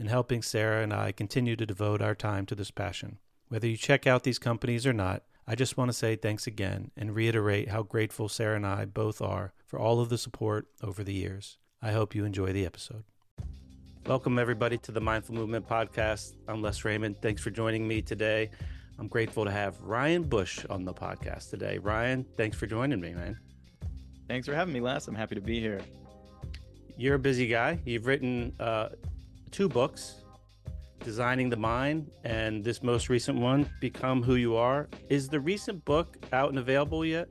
in helping Sarah and I continue to devote our time to this passion. Whether you check out these companies or not, I just want to say thanks again and reiterate how grateful Sarah and I both are for all of the support over the years. I hope you enjoy the episode. Welcome, everybody, to the Mindful Movement Podcast. I'm Les Raymond. Thanks for joining me today. I'm grateful to have Ryan Bush on the podcast today. Ryan, thanks for joining me, man. Thanks for having me, Les. I'm happy to be here. You're a busy guy. You've written uh, two books Designing the Mind and this most recent one, Become Who You Are. Is the recent book out and available yet?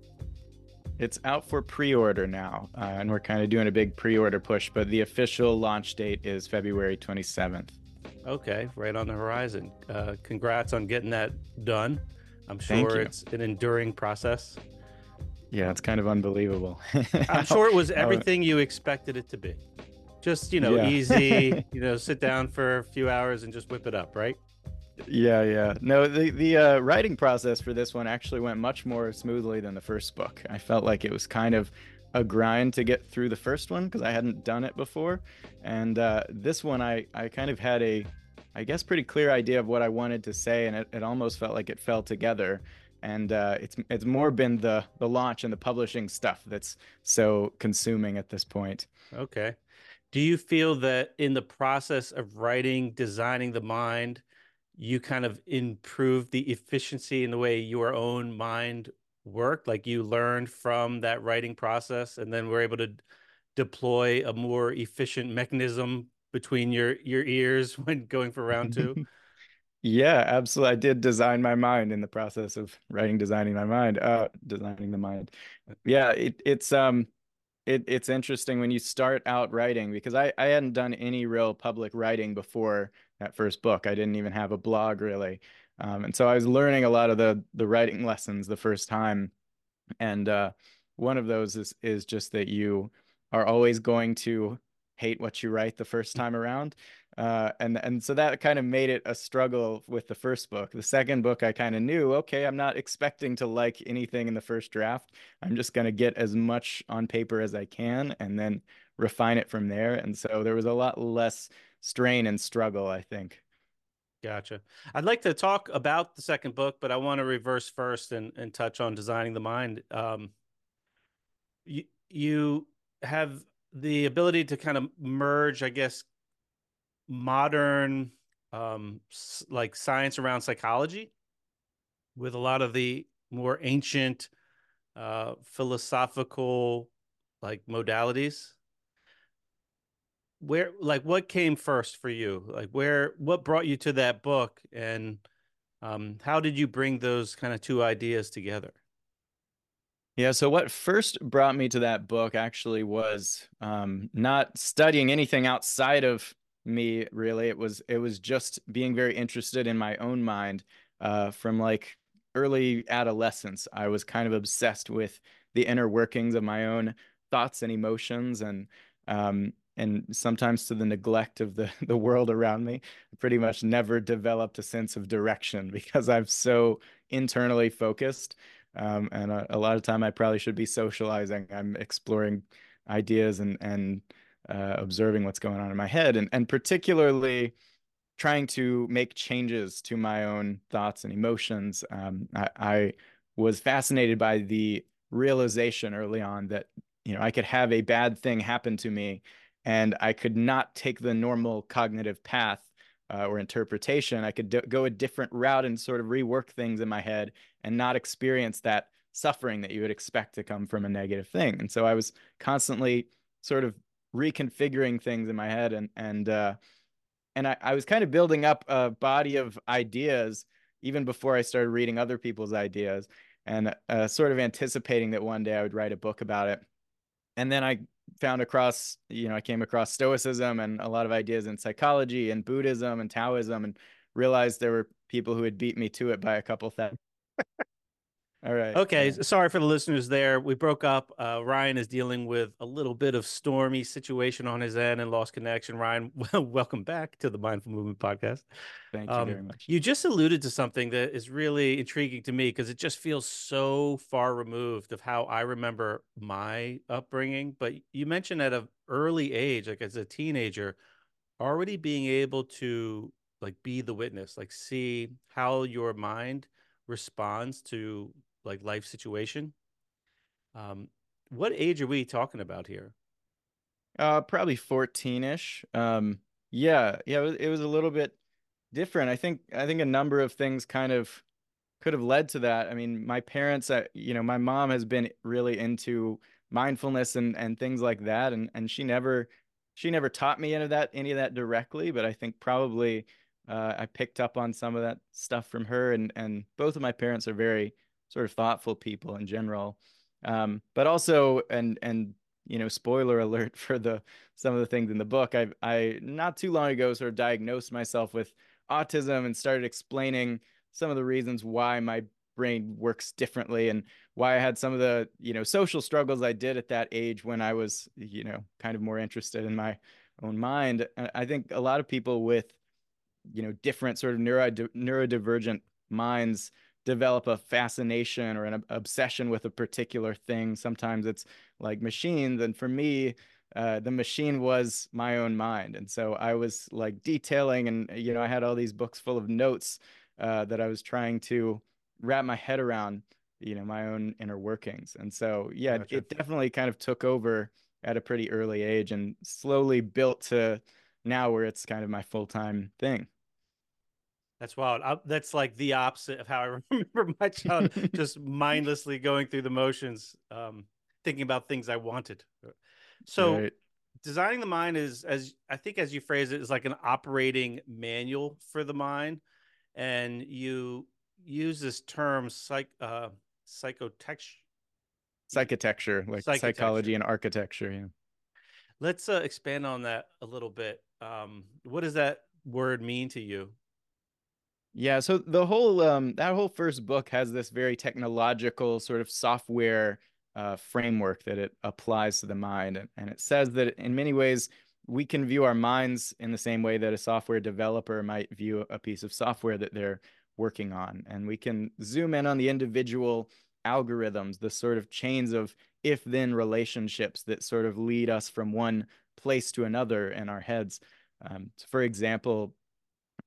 It's out for pre order now, uh, and we're kind of doing a big pre order push, but the official launch date is February 27th. Okay, right on the horizon. Uh, congrats on getting that done. I'm sure it's an enduring process. Yeah, it's kind of unbelievable. I'm sure it was everything you expected it to be just you know yeah. easy you know sit down for a few hours and just whip it up right? Yeah yeah. No the the uh, writing process for this one actually went much more smoothly than the first book. I felt like it was kind of a grind to get through the first one because i hadn't done it before. And uh, this one i i kind of had a i guess pretty clear idea of what i wanted to say and it, it almost felt like it fell together. And uh, it's it's more been the the launch and the publishing stuff that's so consuming at this point. Okay do you feel that in the process of writing designing the mind you kind of improved the efficiency in the way your own mind worked? Like you learned from that writing process and then were able to deploy a more efficient mechanism between your your ears when going for round two? Yeah absolutely i did design my mind in the process of writing designing my mind uh designing the mind. Yeah it, it's um it, it's interesting when you start out writing because I, I hadn't done any real public writing before that first book. I didn't even have a blog really. Um, and so I was learning a lot of the the writing lessons the first time. And uh, one of those is is just that you are always going to hate what you write the first time around. Uh, and and so that kind of made it a struggle with the first book. The second book, I kind of knew, okay, I'm not expecting to like anything in the first draft. I'm just going to get as much on paper as I can, and then refine it from there. And so there was a lot less strain and struggle, I think. Gotcha. I'd like to talk about the second book, but I want to reverse first and, and touch on designing the mind. Um, you you have the ability to kind of merge, I guess, modern um like science around psychology with a lot of the more ancient uh philosophical like modalities. Where like what came first for you? Like where what brought you to that book? And um how did you bring those kind of two ideas together? Yeah, so what first brought me to that book actually was um, not studying anything outside of me really. It was it was just being very interested in my own mind uh, from like early adolescence. I was kind of obsessed with the inner workings of my own thoughts and emotions and um, and sometimes to the neglect of the the world around me. I pretty much never developed a sense of direction because i'm so internally focused um, and a, a lot of time i probably should be socializing. I'm exploring ideas and and uh, observing what's going on in my head and, and particularly trying to make changes to my own thoughts and emotions. Um, I, I, was fascinated by the realization early on that you know I could have a bad thing happen to me and I could not take the normal cognitive path uh, or interpretation, I could go a different route and sort of rework things in my head and not experience that suffering that you would expect to come from a negative thing. And so I was constantly sort of reconfiguring things in my head and and uh, and I, I was kind of building up a body of ideas even before I started reading other people's ideas and uh, sort of anticipating that one day I would write a book about it. And then I found across, you know, I came across Stoicism and a lot of ideas in psychology and Buddhism and Taoism and realized there were people who had beat me to it by a couple thousand. All right. Okay. Yeah. Sorry for the listeners there. We broke up. Uh, Ryan is dealing with a little bit of stormy situation on his end and lost connection. Ryan, welcome back to the Mindful Movement podcast. Thank you um, very much. You just alluded to something that is really intriguing to me because it just feels so far removed of how I remember my upbringing. But you mentioned at an early age, like as a teenager, already being able to like be the witness, like see how your mind responds to like life situation. Um, what age are we talking about here? Uh, probably 14ish. Um, yeah, yeah, it was, it was a little bit different. I think I think a number of things kind of could have led to that. I mean, my parents, uh, you know, my mom has been really into mindfulness and and things like that, and and she never she never taught me any of that any of that directly, but I think probably uh, I picked up on some of that stuff from her, and and both of my parents are very sort of thoughtful people in general. Um, but also, and and you know, spoiler alert for the some of the things in the book. I I not too long ago sort of diagnosed myself with autism and started explaining some of the reasons why my brain works differently and why I had some of the you know social struggles I did at that age when I was you know kind of more interested in my own mind. I think a lot of people with you know different sort of neuro neurodivergent minds develop a fascination or an obsession with a particular thing. Sometimes it's like machines. And for me, uh, the machine was my own mind. And so I was like detailing, and, you know, I had all these books full of notes uh, that I was trying to wrap my head around, you know, my own inner workings. And so, yeah, gotcha. it definitely kind of took over at a pretty early age and slowly built to now where it's kind of my full time thing. That's wild. I, that's like the opposite of how I remember my child, just mindlessly going through the motions, um, thinking about things I wanted. So, right. designing the mind is, as I think, as you phrase it, is like an operating manual for the mind, and you use this term psych uh, psychotexture, psychotecture, like psychotecture. psychology and architecture. Yeah. Let's uh, expand on that a little bit. Um, what does that word mean to you? Yeah, so the whole um, that whole first book has this very technological sort of software uh, framework that it applies to the mind, and, and it says that in many ways we can view our minds in the same way that a software developer might view a piece of software that they're working on, and we can zoom in on the individual algorithms, the sort of chains of if-then relationships that sort of lead us from one place to another in our heads. Um, for example,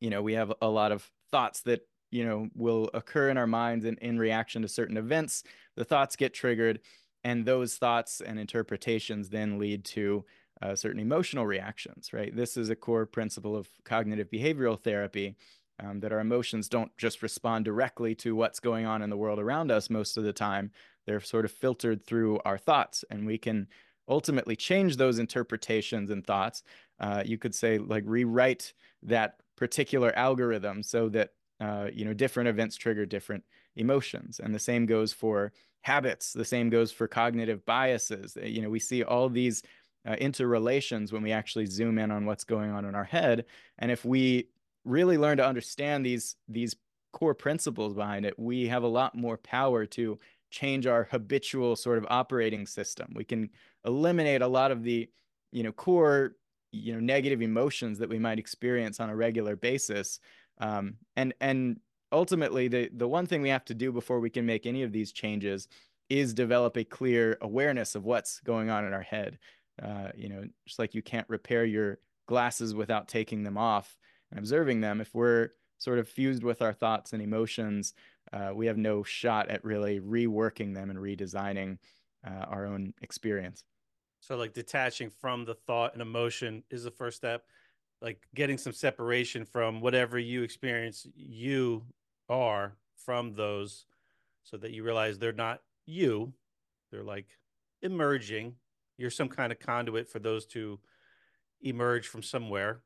you know, we have a lot of thoughts that you know will occur in our minds in, in reaction to certain events the thoughts get triggered and those thoughts and interpretations then lead to uh, certain emotional reactions right? This is a core principle of cognitive behavioral therapy um, that our emotions don't just respond directly to what's going on in the world around us most of the time. They're sort of filtered through our thoughts and we can ultimately change those interpretations and thoughts. Uh, you could say like rewrite that particular algorithm so that uh, you know different events trigger different emotions. And the same goes for habits. The same goes for cognitive biases. You know we see all these uh, interrelations when we actually zoom in on what's going on in our head. And if we really learn to understand these these core principles behind it we have a lot more power to change our habitual sort of operating system. We can eliminate a lot of the you know core you know negative emotions that we might experience on a regular basis. Um, and and ultimately the the one thing we have to do before we can make any of these changes is develop a clear awareness of what's going on in our head. Uh, you know just like you can't repair your glasses without taking them off and observing them if we're sort of fused with our thoughts and emotions uh, we have no shot at really reworking them and redesigning uh, our own experience so like detaching from the thought and emotion is the first step. like getting some separation from whatever you experience you are from those so that you realize they're not you. They're like emerging. You're some kind of conduit for those to emerge from somewhere.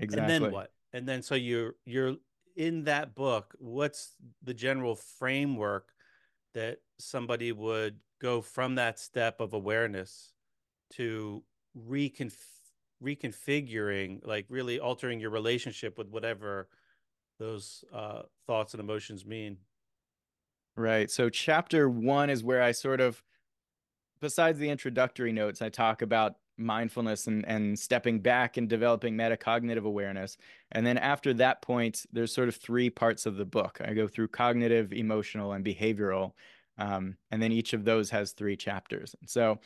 Exactly and then what? And then so you're you're in that book what's the general framework that somebody would go from that step of awareness to reconf- reconfiguring like really altering your relationship with whatever those uh, thoughts and emotions mean. Right. So chapter one is where i sort of besides the introductory notes i talk about mindfulness and, and stepping back and developing metacognitive awareness. And then after that point, there's sort of three parts of the book. I go through cognitive, emotional, and behavioral. Um, and then each of those has three chapters. And So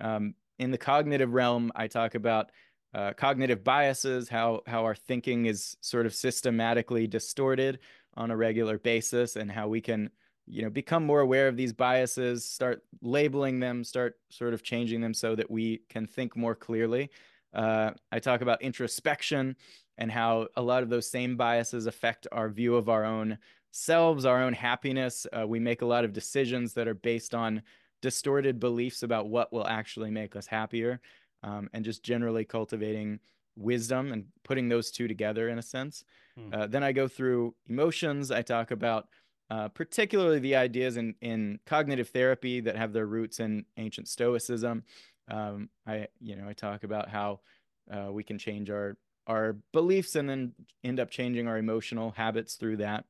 um, in the cognitive realm, I talk about uh, cognitive biases, how, how our thinking is sort of systematically distorted on a regular basis, and how we can you know become more aware of these biases start labeling them start sort of changing them so that we can think more clearly. Uh, i talk about introspection and how a lot of those same biases affect our view of our own selves our own happiness. Uh, we make a lot of decisions that are based on distorted beliefs about what will actually make us happier um, and just generally cultivating wisdom and putting those two together in a sense. Hmm. uh, then i go through emotions. I talk about uh, particularly the ideas in, in cognitive therapy that have their roots in ancient Stoicism. Um, I, you know, I talk about how uh, we can change our our beliefs and then end up changing our emotional habits through that.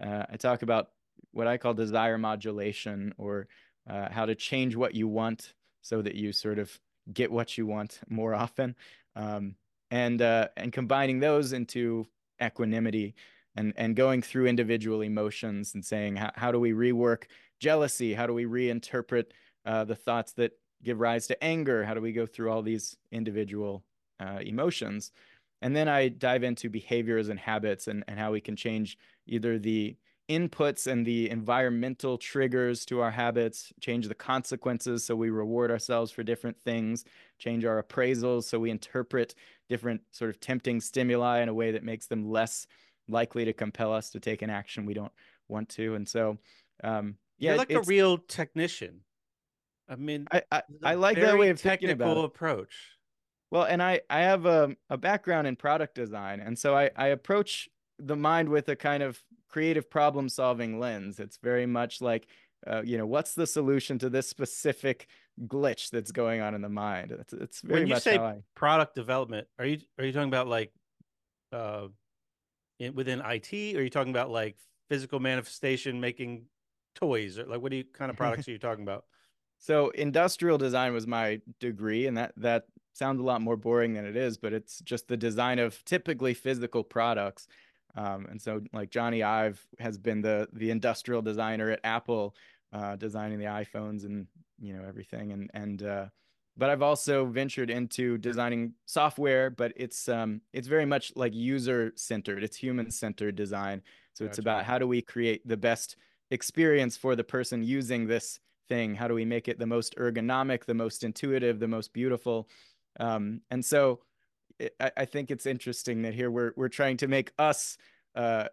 Uh, I talk about what I call desire modulation, or uh, how to change what you want so that you sort of get what you want more often, um, and uh, and combining those into equanimity and and going through individual emotions and saying how, how do we rework jealousy? How do we reinterpret uh, the thoughts that give rise to anger? How do we go through all these individual uh, emotions? And then i dive into behaviors and habits and, and how we can change either the inputs and the environmental triggers to our habits change the consequences so we reward ourselves for different things change our appraisals so we interpret different sort of tempting stimuli in a way that makes them less likely to compel us to take an action we don't want to. And so, um, yeah, you're like a real technician. I mean, I I, I like that way of technical approach. Well, and I I have a a background in product design, and so I I approach the mind with a kind of creative problem solving lens. It's very much like, uh, you know, what's the solution to this specific glitch that's going on in the mind? It's, it's very when you much say I... product development. Are you are you talking about like uh, in, within IT? Or are you talking about like physical manifestation, making toys, or like what do you kind of products are you talking about? So industrial design was my degree, and that that sounds a lot more boring than it is, but it's just the design of typically physical products. Um, and so, like Jony Ive has been the the industrial designer at Apple, uh, designing the iPhones and you know everything. And and uh, but I've also ventured into designing software, but it's um, it's very much like user centered. It's human centered design. So gotcha. it's about how do we create the best experience for the person using this thing? How do we make it the most ergonomic, the most intuitive, the most beautiful? Um, and so it, I, I, think it's interesting that here we're we're trying to make us uh,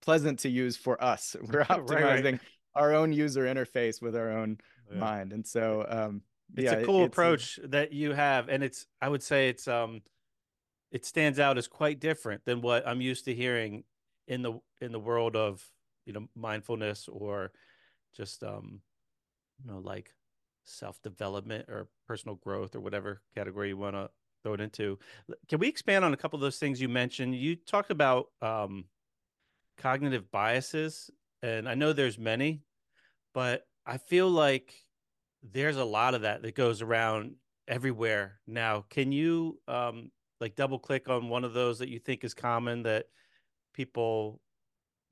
pleasant to use for us. We're optimizing right, right. our own user interface with our own yeah. mind, and so um, it's yeah, a cool it's approach a... that you have, and it's I would say it's um it stands out as quite different than what I'm used to hearing in the in the world of you know mindfulness or just um you know like self development or personal growth or whatever category you want to throw it into. Can we expand on a couple of those things you mentioned? You talked about um cognitive biases, and I know there's many, but I feel like there's a lot of that that goes around everywhere now. Can you um, like double click on one of those that you think is common that people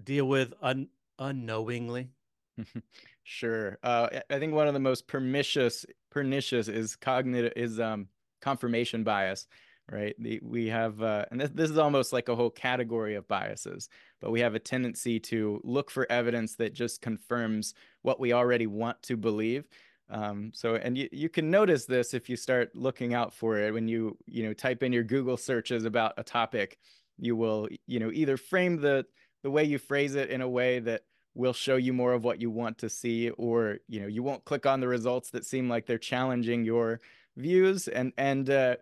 deal with un- unknowingly? sure. Uh, I think one of the most pernicious pernicious is cognitive is um, confirmation bias. Right. The, we have, uh, and this, this is almost like a whole category of biases, but we have a tendency to look for evidence that just confirms what we already want to believe Um, so, and you, you can notice this if you start looking out for it when you, you know, type in your Google searches about a topic, you will, you know, either frame the, the way you phrase it in a way that will show you more of what you want to see, or, you know, you won't click on the results that seem like they're challenging your views. And, and, uh,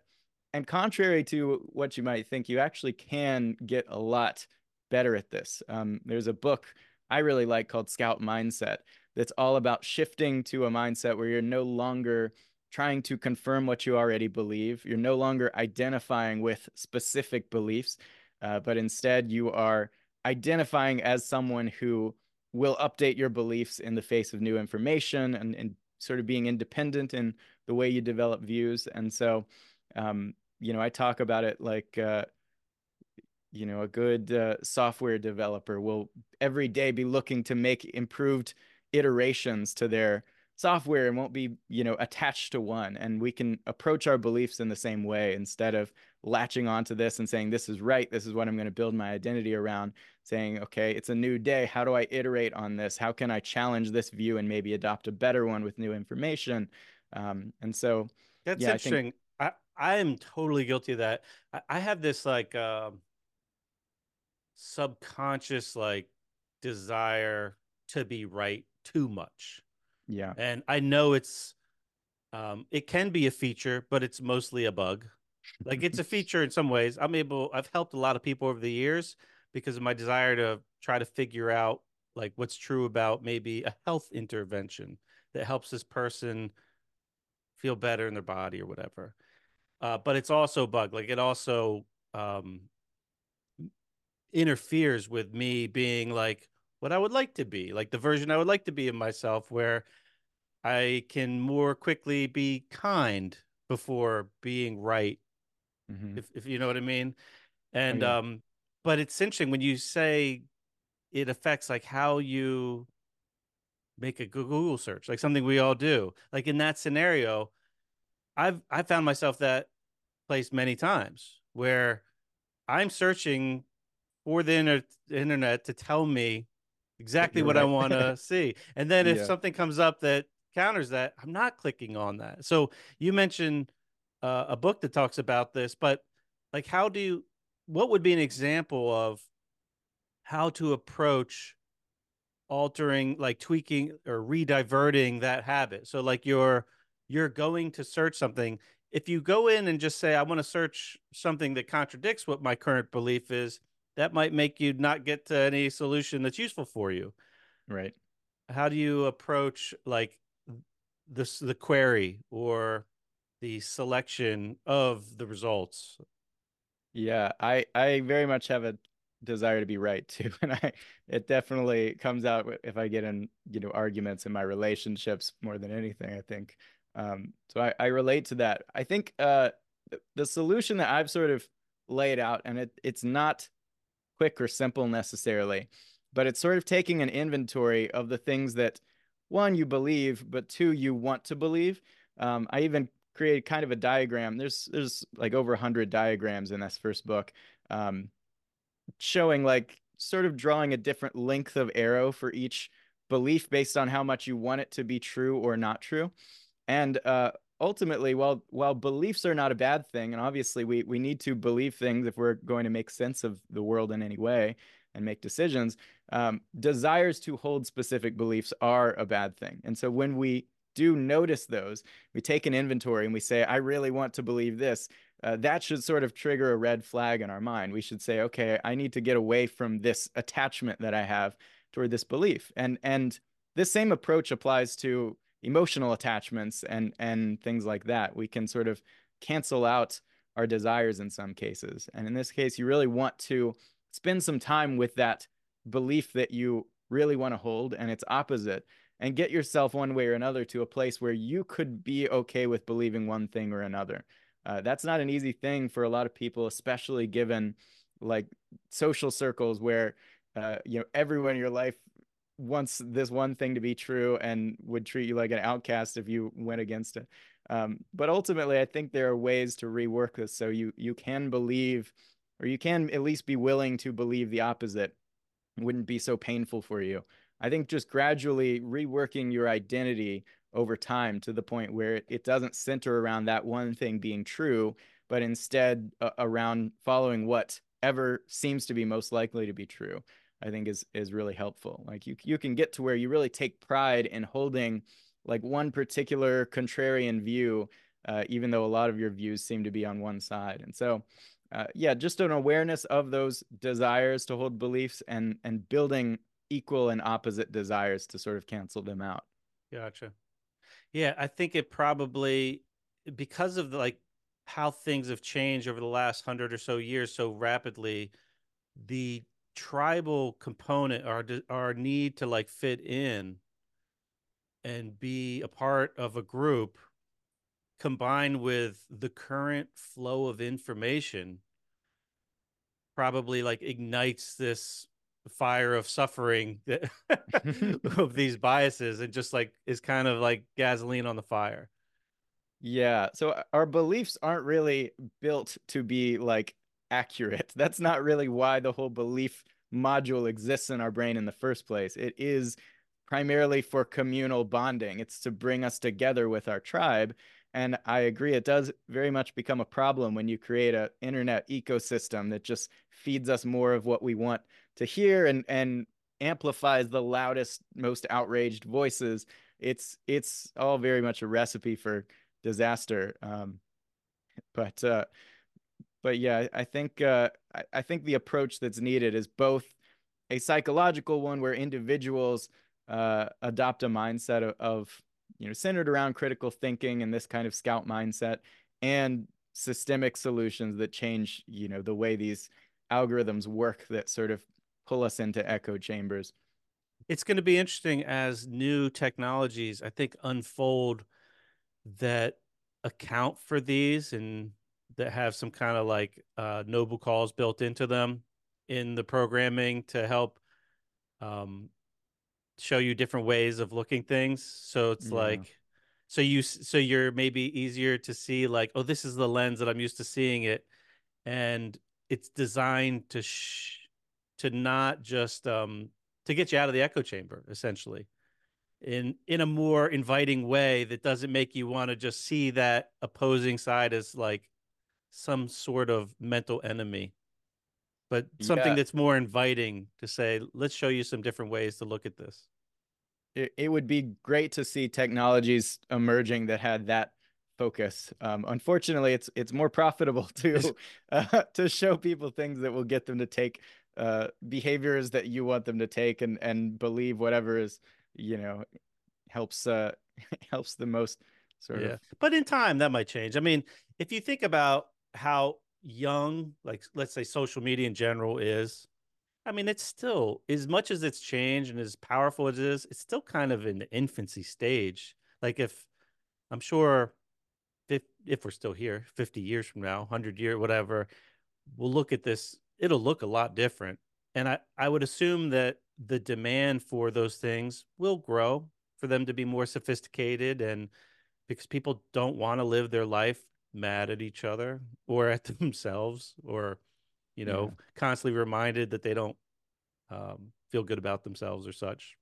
and contrary to what you might think, you actually can get a lot better at this. Um, there's a book I really like called Scout Mindset that's all about shifting to a mindset where you're no longer trying to confirm what you already believe. You're no longer identifying with specific beliefs, uh, but instead you are identifying as someone who will update your beliefs in the face of new information and, and sort of being independent in the way you develop views. And so, um, you know, I talk about it like, uh, you know, a good uh, software developer will every day be looking to make improved iterations to their software and won't be you know attached to one. And we can approach our beliefs in the same way instead of latching onto this and saying this is right. This is what i'm going to build my identity around saying okay it's a new day. How do i iterate on this? How can i challenge this view and maybe adopt a better one with new information? Um, and so that's yeah, interesting I, think... I, I am totally guilty of that. I, I have this like uh, subconscious like desire to be right too much. Yeah. And I know it's um it can be a feature, but it's mostly a bug. Like it's a feature in some ways. I'm able I've helped a lot of people over the years because of my desire to try to figure out like what's true about maybe a health intervention that helps this person feel better in their body or whatever. Uh, but it's also bug. Like it also um, interferes with me being like what I would like to be, like the version I would like to be of myself, where I can more quickly be kind before being right, mm-hmm. if if you know what I mean. And oh, yeah. um, but it's interesting when you say it affects like how you make a Google search, like something we all do. Like in that scenario, I've I found myself that place many times where I'm searching for the inter- internet to tell me exactly what right. I want to see. And then if yeah. something comes up that counters that, I'm not clicking on that. So you mentioned uh, a book that talks about this, but like, how do you, what would be an example of how to approach altering, like tweaking or rediverting that habit? So, like, you're, you're going to search something. If you go in and just say, I want to search something that contradicts what my current belief is, that might make you not get to any solution that's useful for you. Right. How do you approach like this the query or the selection of the results? Yeah, I I very much have a desire to be right too, and I it definitely comes out if I get in you know arguments in my relationships more than anything. I think um, so. I I relate to that. I think uh, the solution that I've sort of laid out, and it it's not quick or simple necessarily, but it's sort of taking an inventory of the things that one you believe, but two you want to believe. Um, I even created kind of a diagram. There's there's like over a hundred diagrams in this first book, um, showing like sort of drawing a different length of arrow for each belief based on how much you want it to be true or not true. And uh, ultimately, while while beliefs are not a bad thing, and obviously we we need to believe things if we're going to make sense of the world in any way and make decisions, um, desires to hold specific beliefs are a bad thing. And so when we do notice those, we take an inventory and we say, I really want to believe this. Uh, that should sort of trigger a red flag in our mind. We should say, okay, I need to get away from this attachment that I have toward this belief. And and this same approach applies to emotional attachments and and things like that. We can sort of cancel out our desires in some cases. And in this case you really want to spend some time with that belief that you really want to hold and its opposite. And get yourself one way or another to a place where you could be okay with believing one thing or another. Uh, that's not an easy thing for a lot of people especially given like social circles where uh, you know everyone in your life wants this one thing to be true and would treat you like an outcast if you went against it. Um, but ultimately, I think there are ways to rework this so you you can believe, or you can at least be willing to believe the opposite. It wouldn't be so painful for you. I think just gradually reworking your identity over time to the point where it, it doesn't center around that one thing being true, but instead uh, around following whatever seems to be most likely to be true. I think is is really helpful. Like you you can get to where you really take pride in holding like one particular contrarian view, uh, even though a lot of your views seem to be on one side. And so, uh, yeah, just an awareness of those desires to hold beliefs and and building equal and opposite desires to sort of cancel them out. Gotcha. Yeah, I think it probably because of the, like how things have changed over the last hundred or so years so rapidly, the tribal component, our our need to like fit in and be a part of a group combined with the current flow of information probably like ignites this fire of suffering that, of these biases and just like is kind of like gasoline on the fire. Yeah so uh, our beliefs aren't really built to be like accurate that's not really why the whole belief module exists in our brain in the first place it is primarily for communal bonding. It's to bring us together with our tribe. And I agree, it does very much become a problem when you create an internet ecosystem that just feeds us more of what we want to hear and, and amplifies the loudest, most outraged voices. It's it's all very much a recipe for disaster. Um, but uh, but yeah, I think uh, I, I think the approach that's needed is both a psychological one where individuals uh, adopt a mindset of, of, you know centered around critical thinking and this kind of scout mindset and systemic solutions that change you know the way these algorithms work that sort of pull us into echo chambers. It's going to be interesting as new technologies i think unfold that account for these and that have some kind of like uh, noble calls built into them in the programming to help um, show you different ways of looking things. So it's yeah. like so you so you're maybe easier to see like oh this is the lens that I'm used to seeing it and it's designed to sh- to not just um to get you out of the echo chamber essentially in in a more inviting way that doesn't make you want to just see that opposing side as like some sort of mental enemy but something yeah. that's more inviting to say, let's show you some different ways to look at this. It, it would be great to see technologies emerging that had that focus. Um, unfortunately, it's it's more profitable to uh, to show people things that will get them to take uh, behaviors that you want them to take and and believe whatever is you know helps uh, helps the most sort yeah. of. But in time, that might change. I mean, if you think about how young, like let's say social media in general is, I mean, it's still as much as it's changed and as powerful as it is, it's still kind of in the infancy stage. Like if I'm sure if if we're still here 50 years from now, 100 year whatever, we'll look at this, it'll look a lot different. And I I would assume that the demand for those things will grow for them to be more sophisticated and because people don't want to live their life mad at each other or at themselves or you know yeah. constantly reminded that they don't um, feel good about themselves or such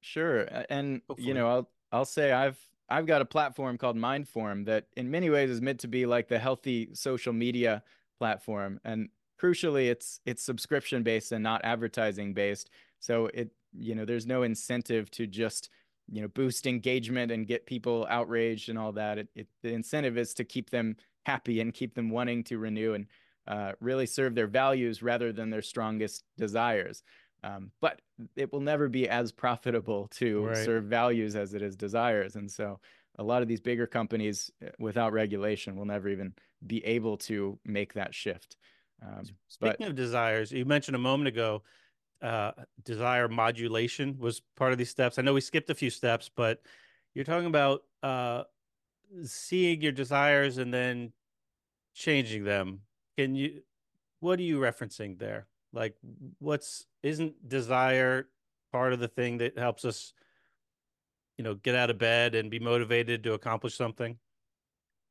sure and Hopefully. you know i'll i'll say i've i've got a platform called mindform that in many ways is meant to be like the healthy social media platform and crucially it's it's subscription based and not advertising based so it you know there's no incentive to just you know boost engagement and get people outraged and all that it, it, the incentive is to keep them happy and keep them wanting to renew and uh, really serve their values rather than their strongest desires. Um, but it will never be as profitable to right. serve values as it is desires. And so a lot of these bigger companies uh, without regulation will never even be able to make that shift. Um, speaking but, of desires you mentioned a moment ago uh, desire modulation was part of these steps. I know we skipped a few steps, but you're talking about uh, seeing your desires and then changing them. Can you? What are you referencing there? Like, what's isn't desire part of the thing that helps us, you know, get out of bed and be motivated to accomplish something?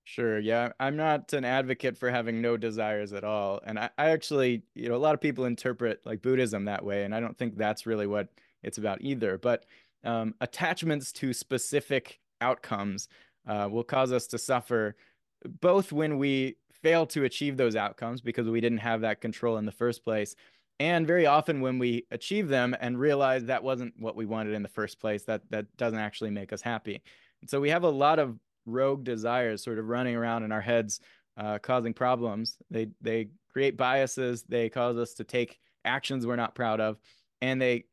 Sure. Yeah. I'm not an advocate for having no desires at all. And I, I actually, you know, a lot of people interpret like Buddhism that way. And I don't think that's really what it's about either. But um, attachments to specific outcomes uh, will cause us to suffer both when we fail to achieve those outcomes because we didn't have that control in the first place and very often when we achieve them and realize that wasn't what we wanted in the first place that that doesn't actually make us happy and so we have a lot of rogue desires sort of running around in our heads uh, causing problems. They they create biases. They cause us to take actions we're not proud of and they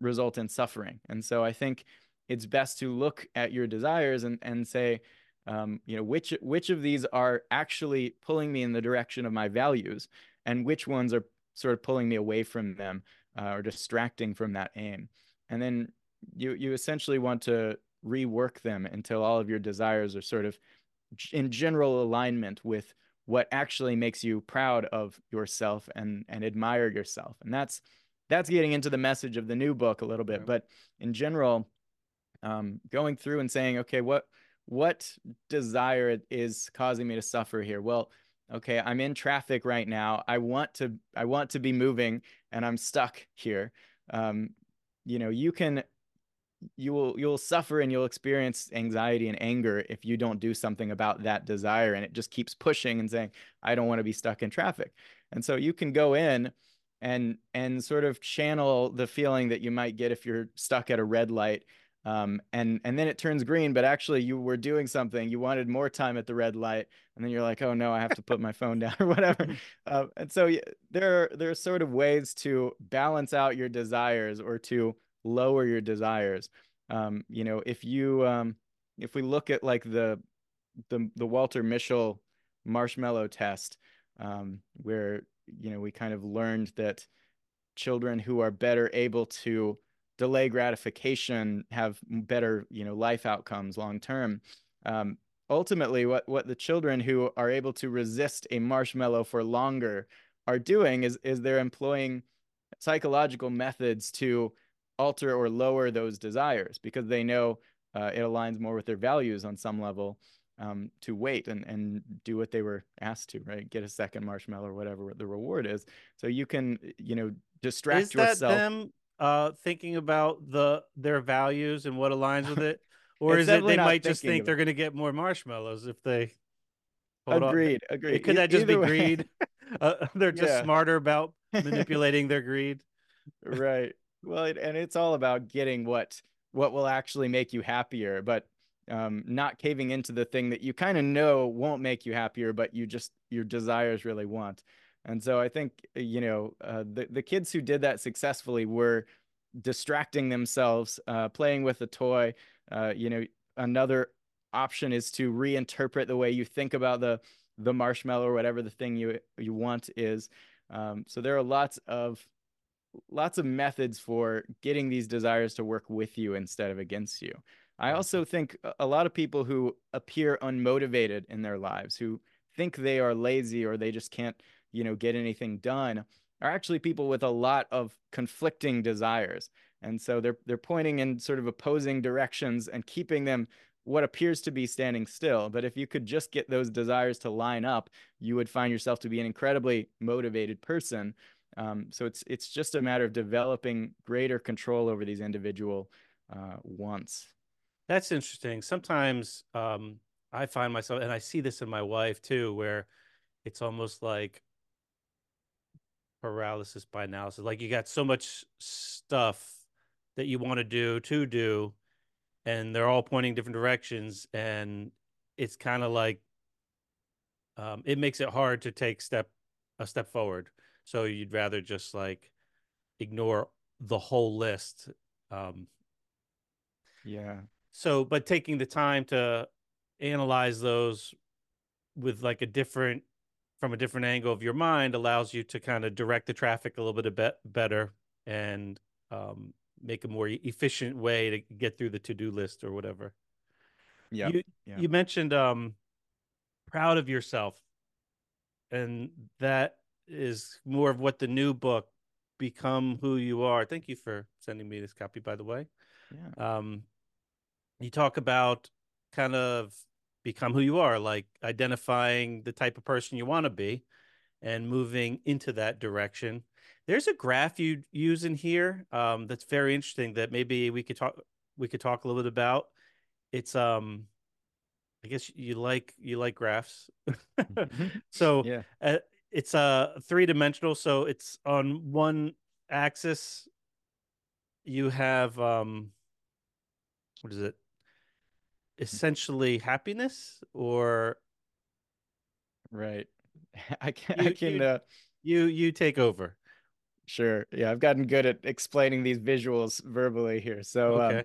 result in suffering. And so i think it's best to look at your desires and and say um, you know which which of these are actually pulling me in the direction of my values and which ones are sort of pulling me away from them uh, or distracting from that aim. And then you you essentially want to rework them until all of your desires are sort of in general alignment with what actually makes you proud of yourself and and admire yourself. And that's that's getting into the message of the new book a little bit. But in general um, going through and saying okay what what desire is causing me to suffer here? Well okay i'm in traffic right now. I want to i want to be moving and i'm stuck here. Um, you know you can you will you'll suffer and you'll experience anxiety and anger if you don't do something about that desire and it just keeps pushing and saying i don't want to be stuck in traffic. And so you can go in and and sort of channel the feeling that you might get if you're stuck at a red light um, and and then it turns green but actually you were doing something you wanted more time at the red light and then you're like oh no i have to put my phone down or whatever. Uh, and so there are there are sort of ways to balance out your desires or to lower your desires. Um, you know if you um, if we look at like the the the walter mischel marshmallow test um, where you know we kind of learned that children who are better able to delay gratification have better you know life outcomes long term um, ultimately what what the children who are able to resist a marshmallow for longer are doing is is they're employing psychological methods to alter or lower those desires because they know uh, it aligns more with their values on some level um, to wait and, and do what they were asked to, right? Get a second marshmallow or whatever the reward is. So you can, you know, distract is yourself. That them uh, thinking about the their values and what aligns with it, or is it they might just think they're going to get more marshmallows if they? agreed. On. Agreed. Could that just be greed? uh, they're just yeah. smarter about manipulating their greed. right. Well, it, and it's all about getting what what will actually make you happier, but um, not caving into the thing that you kind of know won't make you happier, but you just your desires really want. And so I think uh, you know uh, the the kids who did that successfully were distracting themselves, uh, playing with a toy. Uh, you know, another option is to reinterpret the way you think about the the marshmallow or whatever the thing you you want is. Um, so there are lots of lots of methods for getting these desires to work with you instead of against you. I mm-hmm. also think a lot of people who appear unmotivated in their lives, who think they are lazy or they just can't you know get anything done are actually people with a lot of conflicting desires. And so they're they're pointing in sort of opposing directions and keeping them what appears to be standing still. But if you could just get those desires to line up you would find yourself to be an incredibly motivated person um, so it's it's just a matter of developing greater control over these individual uh, wants that's interesting sometimes um, i find myself and i see this in my wife too where it's almost like paralysis by analysis. Like you got so much stuff that you want to do to do, and they're all pointing different directions, and it's kind of like um, it makes it hard to take step a step forward. So you'd rather just like ignore the whole list. Um, yeah. So, but taking the time to analyze those with like a different from a different angle of your mind allows you to kind of direct the traffic a little bit a bit better and um, make a more efficient way to get through the to-do list or whatever. Yeah. You, yeah. you mentioned um, proud of yourself, and that is more of what the new book become who you are. Thank you for sending me this copy, by the way. Yeah. Um, you talk about kind of become who you are, like identifying the type of person you want to be and moving into that direction. There's a graph you use in here um, that's very interesting that maybe we could talk we could talk a little bit about. it's um I guess you like you like graphs. so yeah. uh, it's uh three dimensional. So it's on one axis. You have um, what is it? Essentially happiness, or right. I can. You- I can. you- uh, you you take over. Sure. Yeah, I've gotten good at explaining these visuals verbally here. So, um, Okay.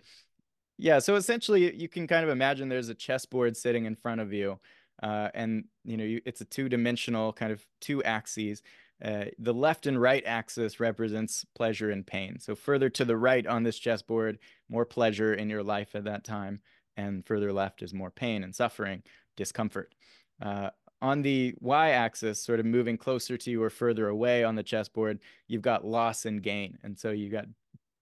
yeah, so essentially you can kind of imagine there's a chessboard sitting in front of you. Uh, and you know, you, it's a two-dimensional kind of two axes. Uh, the left and right axis represents pleasure and pain. So further to the right on this chessboard, more pleasure in your life at that time, and further left is more pain and suffering, discomfort. Uh, on the y-axis, sort of moving closer to you or further away on the chessboard, you've got loss and gain, and so you got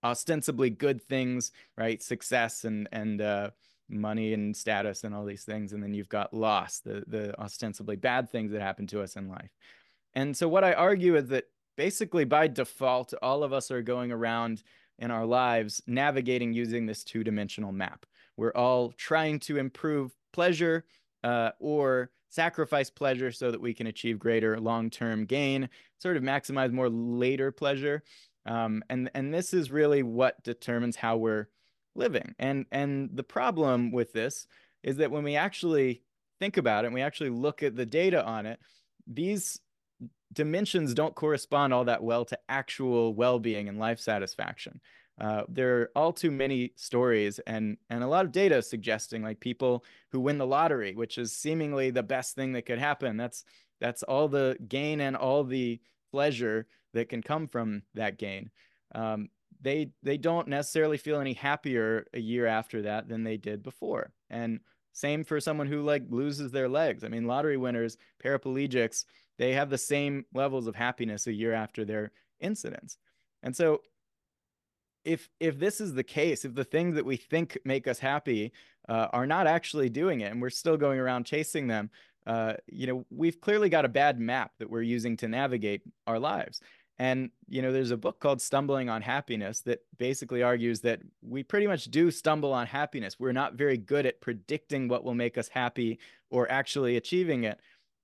ostensibly good things, right? Success and and uh, money and status and all these things, and then you've got loss, the the ostensibly bad things that happen to us in life. And so what I argue is that basically by default, all of us are going around in our lives navigating using this two-dimensional map. We're all trying to improve pleasure uh, or sacrifice pleasure so that we can achieve greater long-term gain, sort of maximize more later pleasure. Um, and and this is really what determines how we're living. And and the problem with this is that when we actually think about it, and we actually look at the data on it, these dimensions don't correspond all that well to actual well-being and life satisfaction. Uh, there are all too many stories and and a lot of data suggesting like people who win the lottery, which is seemingly the best thing that could happen. That's that's all the gain and all the pleasure that can come from that gain. Um, they they don't necessarily feel any happier a year after that than they did before. And same for someone who like loses their legs. I mean, lottery winners, paraplegics, they have the same levels of happiness a year after their incidents. And so if if this is the case, if the things that we think make us happy uh, are not actually doing it, and we're still going around chasing them, uh, you know, we've clearly got a bad map that we're using to navigate our lives. And you know, there's a book called Stumbling on Happiness that basically argues that we pretty much do stumble on happiness. We're not very good at predicting what will make us happy or actually achieving it.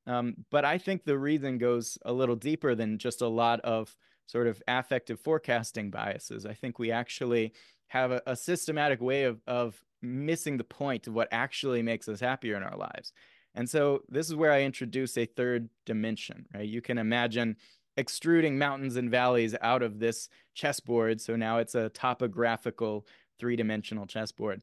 Um, but I think the reason goes a little deeper than just a lot of sort of affective forecasting biases. I think we actually have a, a systematic way of, of missing the point of what actually makes us happier in our lives. And so this is where I introduce a third dimension, right? You can imagine extruding mountains and valleys out of this chessboard. So now it's a topographical three-dimensional chessboard.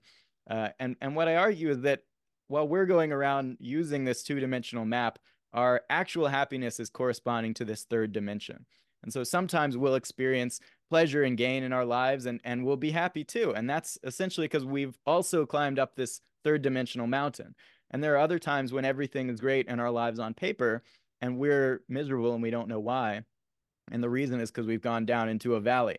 Uh, and, and what I argue is that while we're going around using this two-dimensional map, our actual happiness is corresponding to this third dimension. And so sometimes we'll experience pleasure and gain in our lives and, and we'll be happy too. And that's essentially because we've also climbed up this third dimensional mountain. And there are other times when everything is great in our lives on paper and we're miserable and we don't know why. And the reason is because we've gone down into a valley.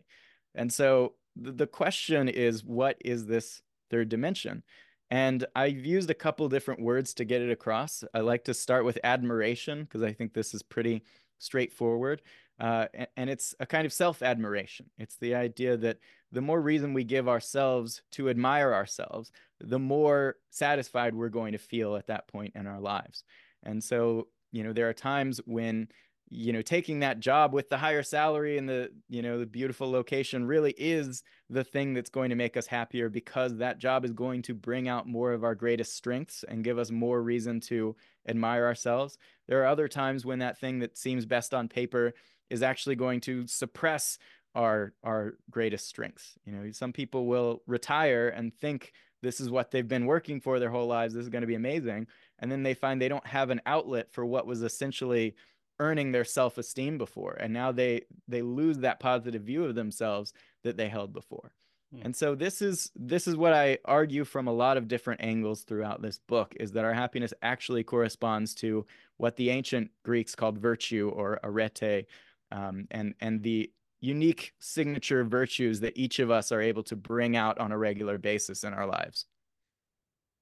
And so the, the question is, what is this third dimension? And I've used a couple different words to get it across. I like to start with admiration because I think this is pretty straightforward. Uh, and, and, it's a kind of self admiration. It's the idea that the more reason we give ourselves to admire ourselves, the more satisfied we're going to feel at that point in our lives. And so, you know, there are times when, you know, taking that job with the higher salary and the, you know, the beautiful location really is the thing that's going to make us happier because that job is going to bring out more of our greatest strengths and give us more reason to admire ourselves. There are other times when that thing that seems best on paper is actually going to suppress our our greatest strengths. You know, some people will retire and think this is what they've been working for their whole lives. This is going to be amazing, and then they find they don't have an outlet for what was essentially earning their self-esteem before, and now they they lose that positive view of themselves that they held before. Hmm. And so this is this is what I argue from a lot of different angles throughout this book is that our happiness actually corresponds to what the ancient Greeks called virtue or arete, um, and and the unique signature virtues that each of us are able to bring out on a regular basis in our lives.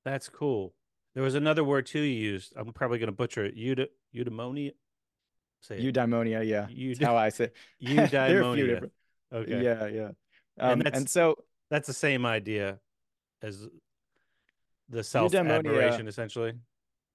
That's cool. There was another word too you used. I'm probably going to butcher it. Eud- eudaimonia. Say it. Eudaimonia, yeah. Eud- how I say. Eudaimonia. Okay. Yeah, yeah. Um, and, and so that's the same idea as the self admiration essentially.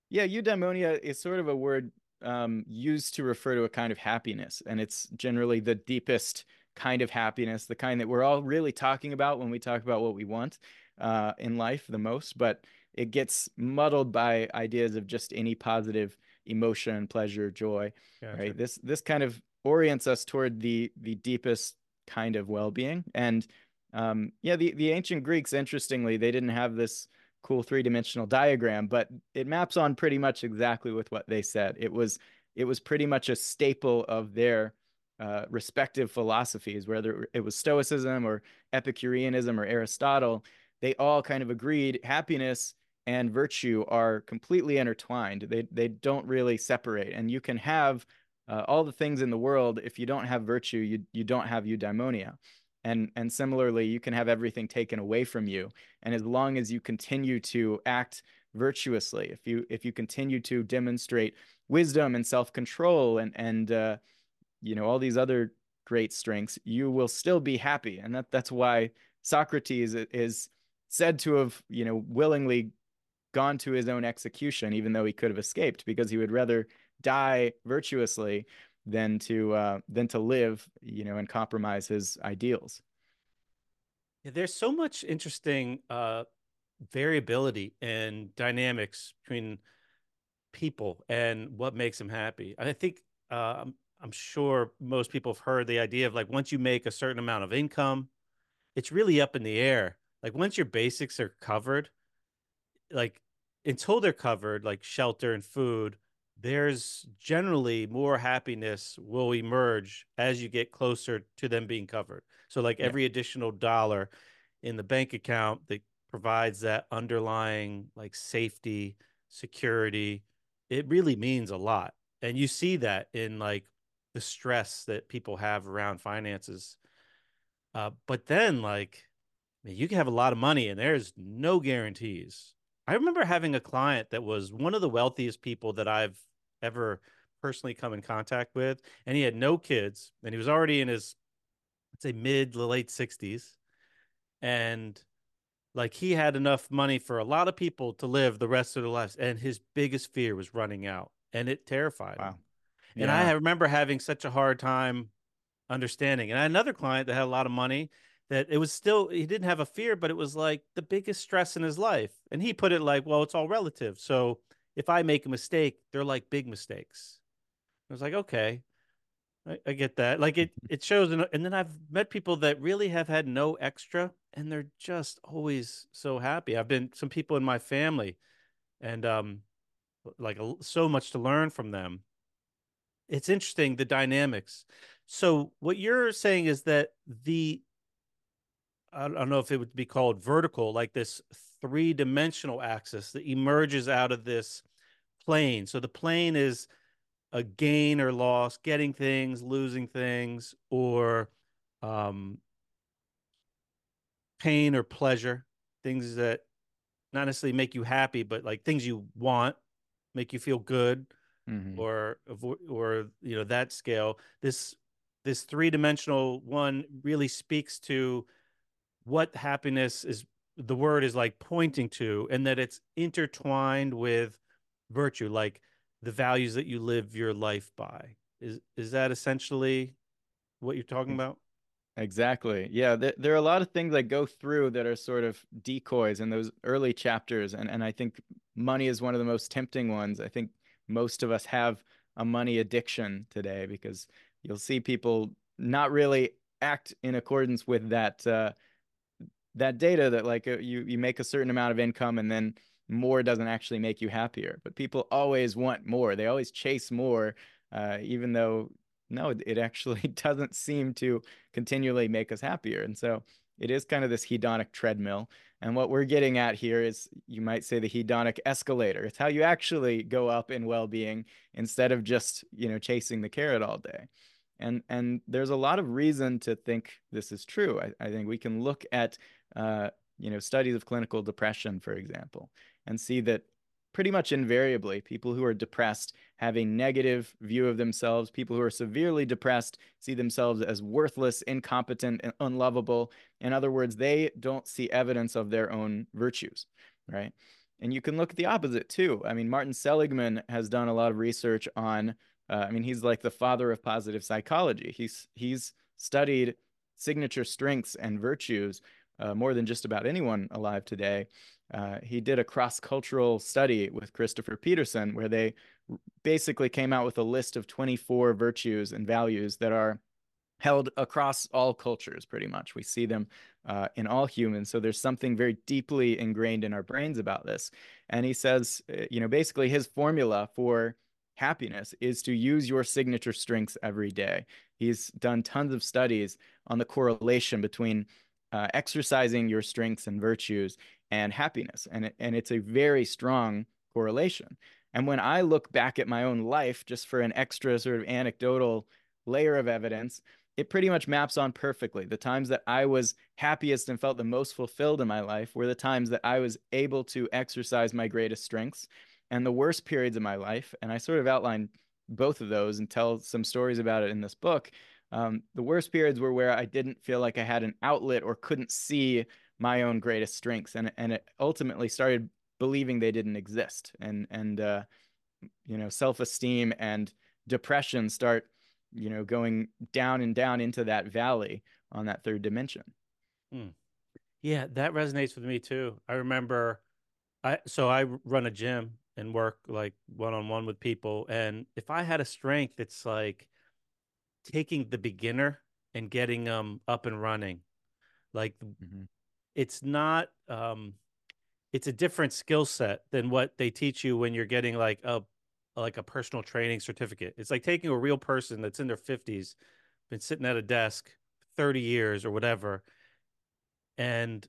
Yeah, eudaimonia is sort of a word um, used to refer to a kind of happiness, and it's generally the deepest kind of happiness, the kind that we're all really talking about when we talk about what we want uh, in life the most. But it gets muddled by ideas of just any positive emotion, pleasure, joy. Gotcha. Right. This this kind of orients us toward the the deepest kind of well-being. And um, yeah, the the ancient Greeks, interestingly, they didn't have this cool three-dimensional diagram, but it maps on pretty much exactly with what they said. It was it was pretty much a staple of their uh, respective philosophies, whether it was Stoicism or Epicureanism or Aristotle. They all kind of agreed happiness and virtue are completely intertwined. They they don't really separate, and you can have uh, all the things in the world. If you don't have virtue, you you don't have eudaimonia, and and similarly, you can have everything taken away from you. And as long as you continue to act virtuously, if you if you continue to demonstrate wisdom and self control and and uh, you know all these other great strengths, you will still be happy. And that that's why Socrates is said to have you know willingly gone to his own execution, even though he could have escaped, because he would rather die virtuously than to uh, than to live, you know, and compromise his ideals. Yeah, there's so much interesting uh, variability and dynamics between people and what makes them happy. I think uh, I'm, I'm sure most people have heard the idea of like once you make a certain amount of income, it's really up in the air. Like once your basics are covered, like until they're covered, like shelter and food, there's generally more happiness will emerge as you get closer to them being covered. So, like yeah. every additional dollar in the bank account that provides that underlying like safety, security, it really means a lot. And you see that in like the stress that people have around finances. Uh, but then, like, I mean, you can have a lot of money and there's no guarantees. I remember having a client that was one of the wealthiest people that I've ever personally come in contact with, and he had no kids, and he was already in his, let's say, mid to late sixties, and like he had enough money for a lot of people to live the rest of their lives, and his biggest fear was running out, and it terrified wow. him. Yeah. And I remember having such a hard time understanding. And I had another client that had a lot of money that it was still he didn't have a fear, but it was like the biggest stress in his life. And he put it like, well, it's all relative. So if I make a mistake, they're like big mistakes. I was like, okay, I, I get that. Like it, it shows. In, and then I've met people that really have had no extra, and they're just always so happy. I've been some people in my family, and um, like so much to learn from them. It's interesting the dynamics. So what you're saying is that the I don't know if it would be called vertical, like this three dimensional axis that emerges out of this plane. So the plane is a gain or loss, getting things, losing things, or um, pain or pleasure, things that not necessarily make you happy, but like things you want, make you feel good, mm-hmm. or or you know that scale. This this three dimensional one really speaks to what happiness is the word is like pointing to and that it's intertwined with virtue like the values that you live your life by. Is is that essentially what you're talking about? Exactly. Yeah there, there are a lot of things that go through that are sort of decoys in those early chapters and and i think money is one of the most tempting ones. I think most of us have a money addiction today because you'll see people not really act in accordance with that uh, that data that like uh, you you make a certain amount of income and then more doesn't actually make you happier but people always want more. They always chase more uh, even though no it actually doesn't seem to continually make us happier. And so it is kind of this hedonic treadmill. And what we're getting at here is you might say the hedonic escalator. It's how you actually go up in well-being instead of just you know chasing the carrot all day. And and there's a lot of reason to think this is true. I, I think we can look at uh, you know, studies of clinical depression, for example, and see that pretty much invariably people who are depressed have a negative view of themselves. People who are severely depressed see themselves as worthless, incompetent, and unlovable. In other words, they don't see evidence of their own virtues, right? and you can look at the opposite too. I mean, Martin Seligman has done a lot of research on. Uh, I mean, he's like the father of positive psychology. He's he's studied signature strengths and virtues uh, more than just about anyone alive today. Uh, he did a cross cultural study with Christopher Peterson where they basically came out with a list of 24 virtues and values that are held across all cultures pretty much. We see them uh, in all humans. So there's something very deeply ingrained in our brains about this. And he says uh, you know basically his formula for happiness is to use your signature strengths every day. He's done tons of studies on the correlation between uh, exercising your strengths and virtues and happiness and, and it's a very strong correlation and when i look back at my own life just for an extra sort of anecdotal layer of evidence it pretty much maps on perfectly. The times that I was happiest and felt the most fulfilled in my life were the times that I was able to exercise my greatest strengths. And the worst periods of my life, and I sort of outline both of those and tell some stories about it in this book. Um, the worst periods were where I didn't feel like I had an outlet or couldn't see my own greatest strengths, and and it ultimately started believing they didn't exist, and and uh, you know self esteem and depression start you know, going down and down into that valley on that third dimension. Hmm. Yeah, that resonates with me too. I remember I so I run a gym and work like one on one with people and if I had a strength it's like taking the beginner and getting them up and running. Like mm-hmm. it's not um it's a different skill set than what they teach you when you're getting like a like a personal training certificate. It's like taking a real person that's in their 50s, been sitting at a desk 30 years or whatever, and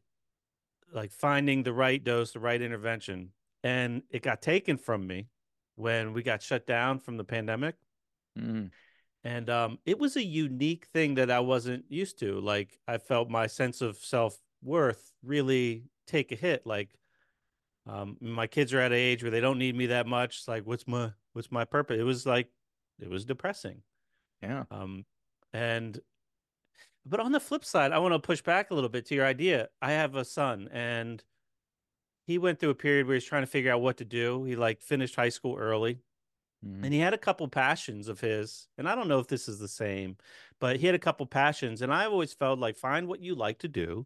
like finding the right dose, the right intervention. And it got taken from me when we got shut down from the pandemic. Mm. And um, it was a unique thing that I wasn't used to. Like I felt my sense of self worth really take a hit. Like um, my kids are at an age where they don't need me that much. It's like, what's my what's my purpose? It was like, it was depressing. Yeah. Um, and but on the flip side, I want to push back a little bit to your idea. I have a son, and he went through a period where he's trying to figure out what to do. He like finished high school early, mm-hmm. and he had a couple passions of his. And I don't know if this is the same, but he had a couple passions, and I always felt like find what you like to do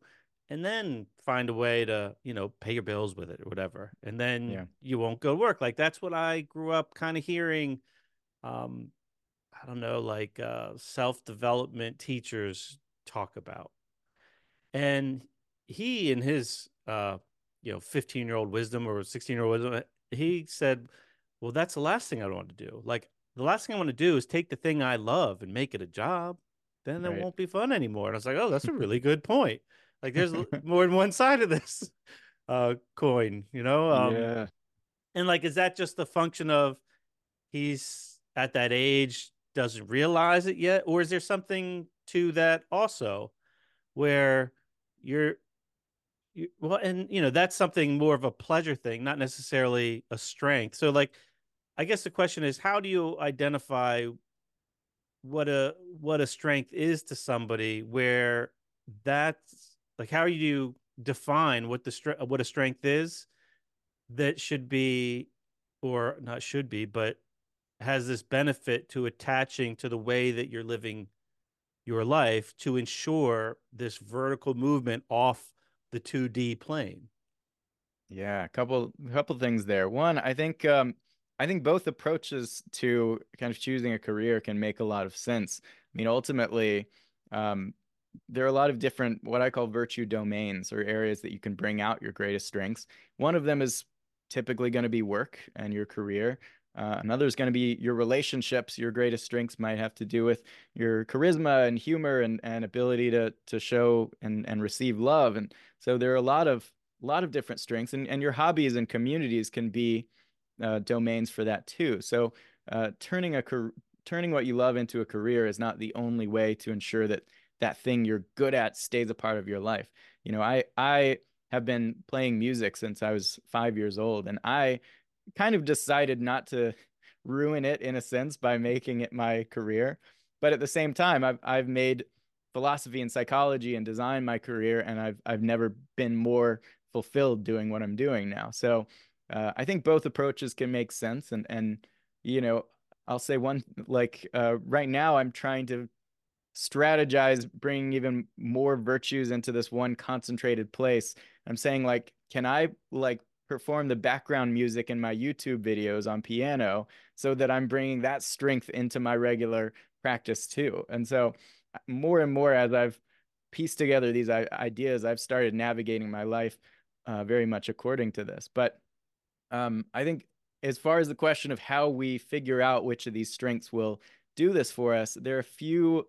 and then find a way to you know pay your bills with it or whatever and then yeah. you won't go to work like that's what i grew up kind of hearing um i don't know like uh self-development teachers talk about and he in his uh you know 15 year old wisdom or 16 year old wisdom he said well that's the last thing i want to do like the last thing i want to do is take the thing i love and make it a job then right. it won't be fun anymore and i was like oh that's a really good point like there's more than one side of this uh coin, you know? Um, yeah. And like, is that just the function of he's at that age, doesn't realize it yet, or is there something to that also, where you're, you, well, and you know that's something more of a pleasure thing, not necessarily a strength. So, like, I guess the question is, how do you identify what a what a strength is to somebody where that's like, how do you define what the what a strength is that should be, or not should be, but has this benefit to attaching to the way that you're living your life to ensure this vertical movement off the 2D plane? Yeah, a couple couple things there. One, I think um I think both approaches to kind of choosing a career can make a lot of sense. I mean, ultimately, um, there are a lot of different what I call virtue domains or areas that you can bring out your greatest strengths. One of them is typically going to be work and your career. Uh, another is going to be your relationships. Your greatest strengths might have to do with your charisma and humor and, and ability to to show and, and receive love. And so there are a lot of lot of different strengths, and, and your hobbies and communities can be uh, domains for that too. So uh, turning a turning what you love into a career is not the only way to ensure that that thing you're good at stays a part of your life. You know, I I have been playing music since I was 5 years old and I kind of decided not to ruin it in a sense by making it my career. But at the same time, I've I've made philosophy and psychology and design my career and I've I've never been more fulfilled doing what I'm doing now. So uh, I think both approaches can make sense. And and you know, I'll say one like uh, right now I'm trying to strategize bringing even more virtues into this one concentrated place. I'm saying like, can I like perform the background music in my YouTube videos on piano so that I'm bringing that strength into my regular practice too. And so more and more as I've pieced together these ideas, I've started navigating my life uh, very much according to this. But um, I think as far as the question of how we figure out which of these strengths will do this for us, there are a few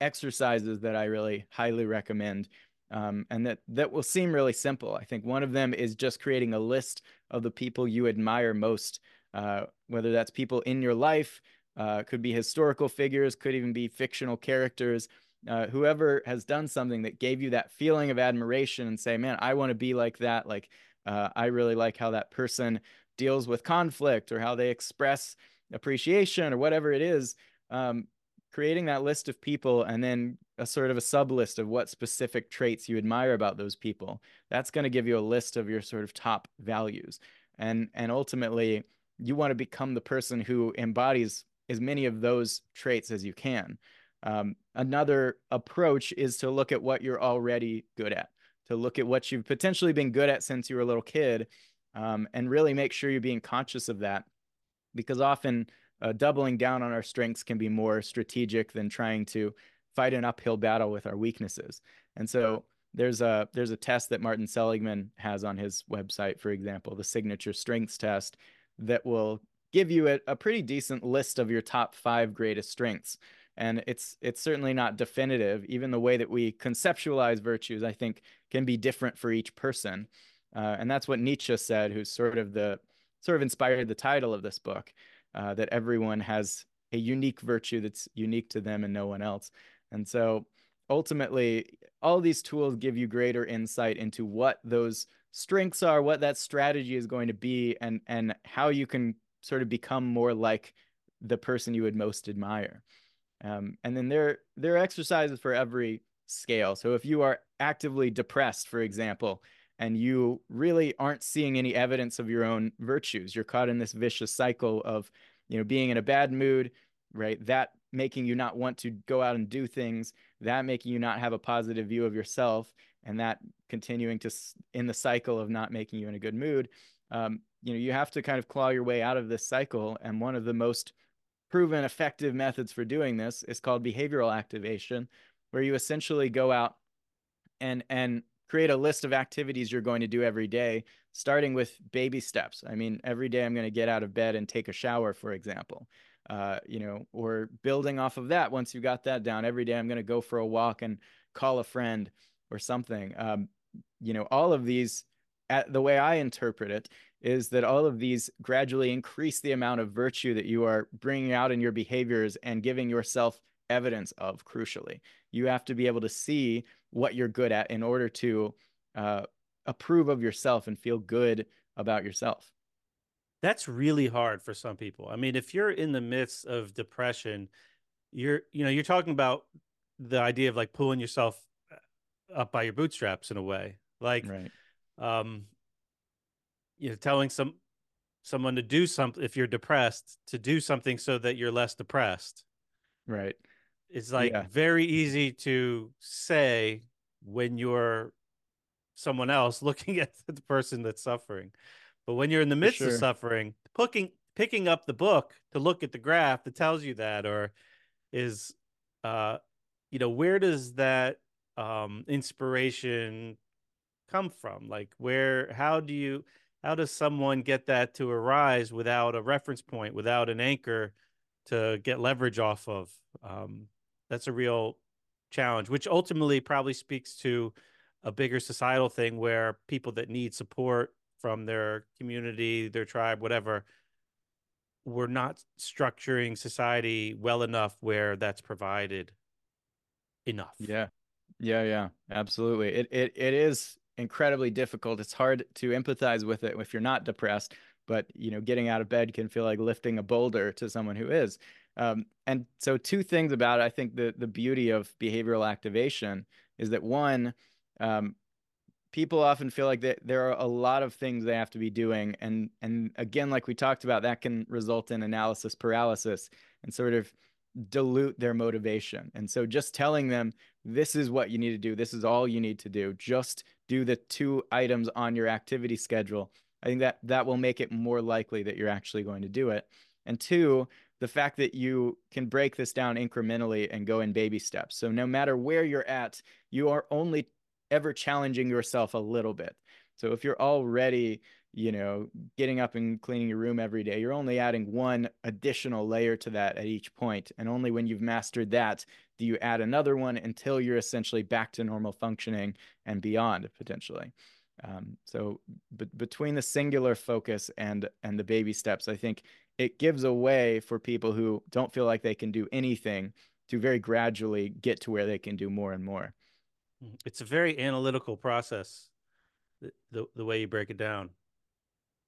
exercises that I really highly recommend um, and that that will seem really simple. I think one of them is just creating a list of the people you admire most, uh, whether that's people in your life, uh, could be historical figures, could even be fictional characters. Uh, whoever has done something that gave you that feeling of admiration and say, man, I want to be like that. Like, uh, I really like how that person deals with conflict or how they express appreciation or whatever it is. Um, creating that list of people and then a sort of a sub list of what specific traits you admire about those people that's going to give you a list of your sort of top values and and ultimately you want to become the person who embodies as many of those traits as you can um, another approach is to look at what you're already good at to look at what you've potentially been good at since you were a little kid um, and really make sure you're being conscious of that because often uh, doubling down on our strengths can be more strategic than trying to fight an uphill battle with our weaknesses. And so there's a there's a test that Martin Seligman has on his website, for example, the signature strengths test that will give you a, a pretty decent list of your top five greatest strengths. And it's it's certainly not definitive. Even the way that we conceptualize virtues, I think, can be different for each person. Uh, and that's what Nietzsche said, who's sort of the sort of inspired the title of this book uh, that everyone has a unique virtue that's unique to them and no one else. And so ultimately, all these tools give you greater insight into what those strengths are, what that strategy is going to be, and and how you can sort of become more like the person you would most admire. Um, and then there there are exercises for every scale. So if you are actively depressed, for example, and you really aren't seeing any evidence of your own virtues you're caught in this vicious cycle of you know being in a bad mood right that making you not want to go out and do things that making you not have a positive view of yourself and that continuing to in the cycle of not making you in a good mood um, you know you have to kind of claw your way out of this cycle and one of the most proven effective methods for doing this is called behavioral activation where you essentially go out and and create a list of activities you're going to do every day, starting with baby steps. I mean, every day I'm going to get out of bed and take a shower, for example. Uh, you know, or building off of that. Once you got that down, every day I'm going to go for a walk and call a friend or something. Um, you know, all of these, at, the way I interpret it, is that all of these gradually increase the amount of virtue that you are bringing out in your behaviors and giving yourself evidence of crucially. You have to be able to see what you're good at in order to uh, approve of yourself and feel good about yourself. That's really hard for some people. I mean if you're in the midst of depression you're you know you're talking about the idea of like pulling yourself uh, up by your bootstraps in a way. Like right. Um you know telling some someone to do something if you're depressed to do something so that you're less depressed right it's like yeah. very easy to say when you're someone else looking at the person that's suffering. But when you're in the midst sure. of suffering, picking picking up the book to look at the graph that tells you that or is uh you know where does that um inspiration come from like where how do you how does someone get that to arise without a reference point without an anchor to get leverage off of um that's a real challenge, which ultimately probably speaks to a bigger societal thing where people that need support from their community, their tribe, whatever, we're not structuring society well enough where that's provided enough. Yeah. Yeah, yeah. Absolutely. It it it is incredibly difficult. It's hard to empathize with it if you're not depressed, but you know, getting out of bed can feel like lifting a boulder to someone who is. Um, and so, two things about it. I think the the beauty of behavioral activation is that one, um, people often feel like that there are a lot of things they have to be doing and and again like we talked about that can result in analysis paralysis and sort of dilute their motivation and so just telling them this is what you need to do this is all you need to do just do the two items on your activity schedule i think that that will make it more likely that you're actually going to do it and two the fact that you can break this down incrementally and go in baby steps so no matter where you're at you are only ever challenging yourself a little bit. So if you're already, you know, getting up and cleaning your room every day, you're only adding one additional layer to that at each point. And only when you've mastered that do you add another one until you're essentially back to normal functioning and beyond potentially. Um, so b- between the singular focus and and the baby steps, I think it gives a way for people who don't feel like they can do anything to very gradually get to where they can do more and more. Mm-hmm. It's a very analytical process, the, the, the way you break it down.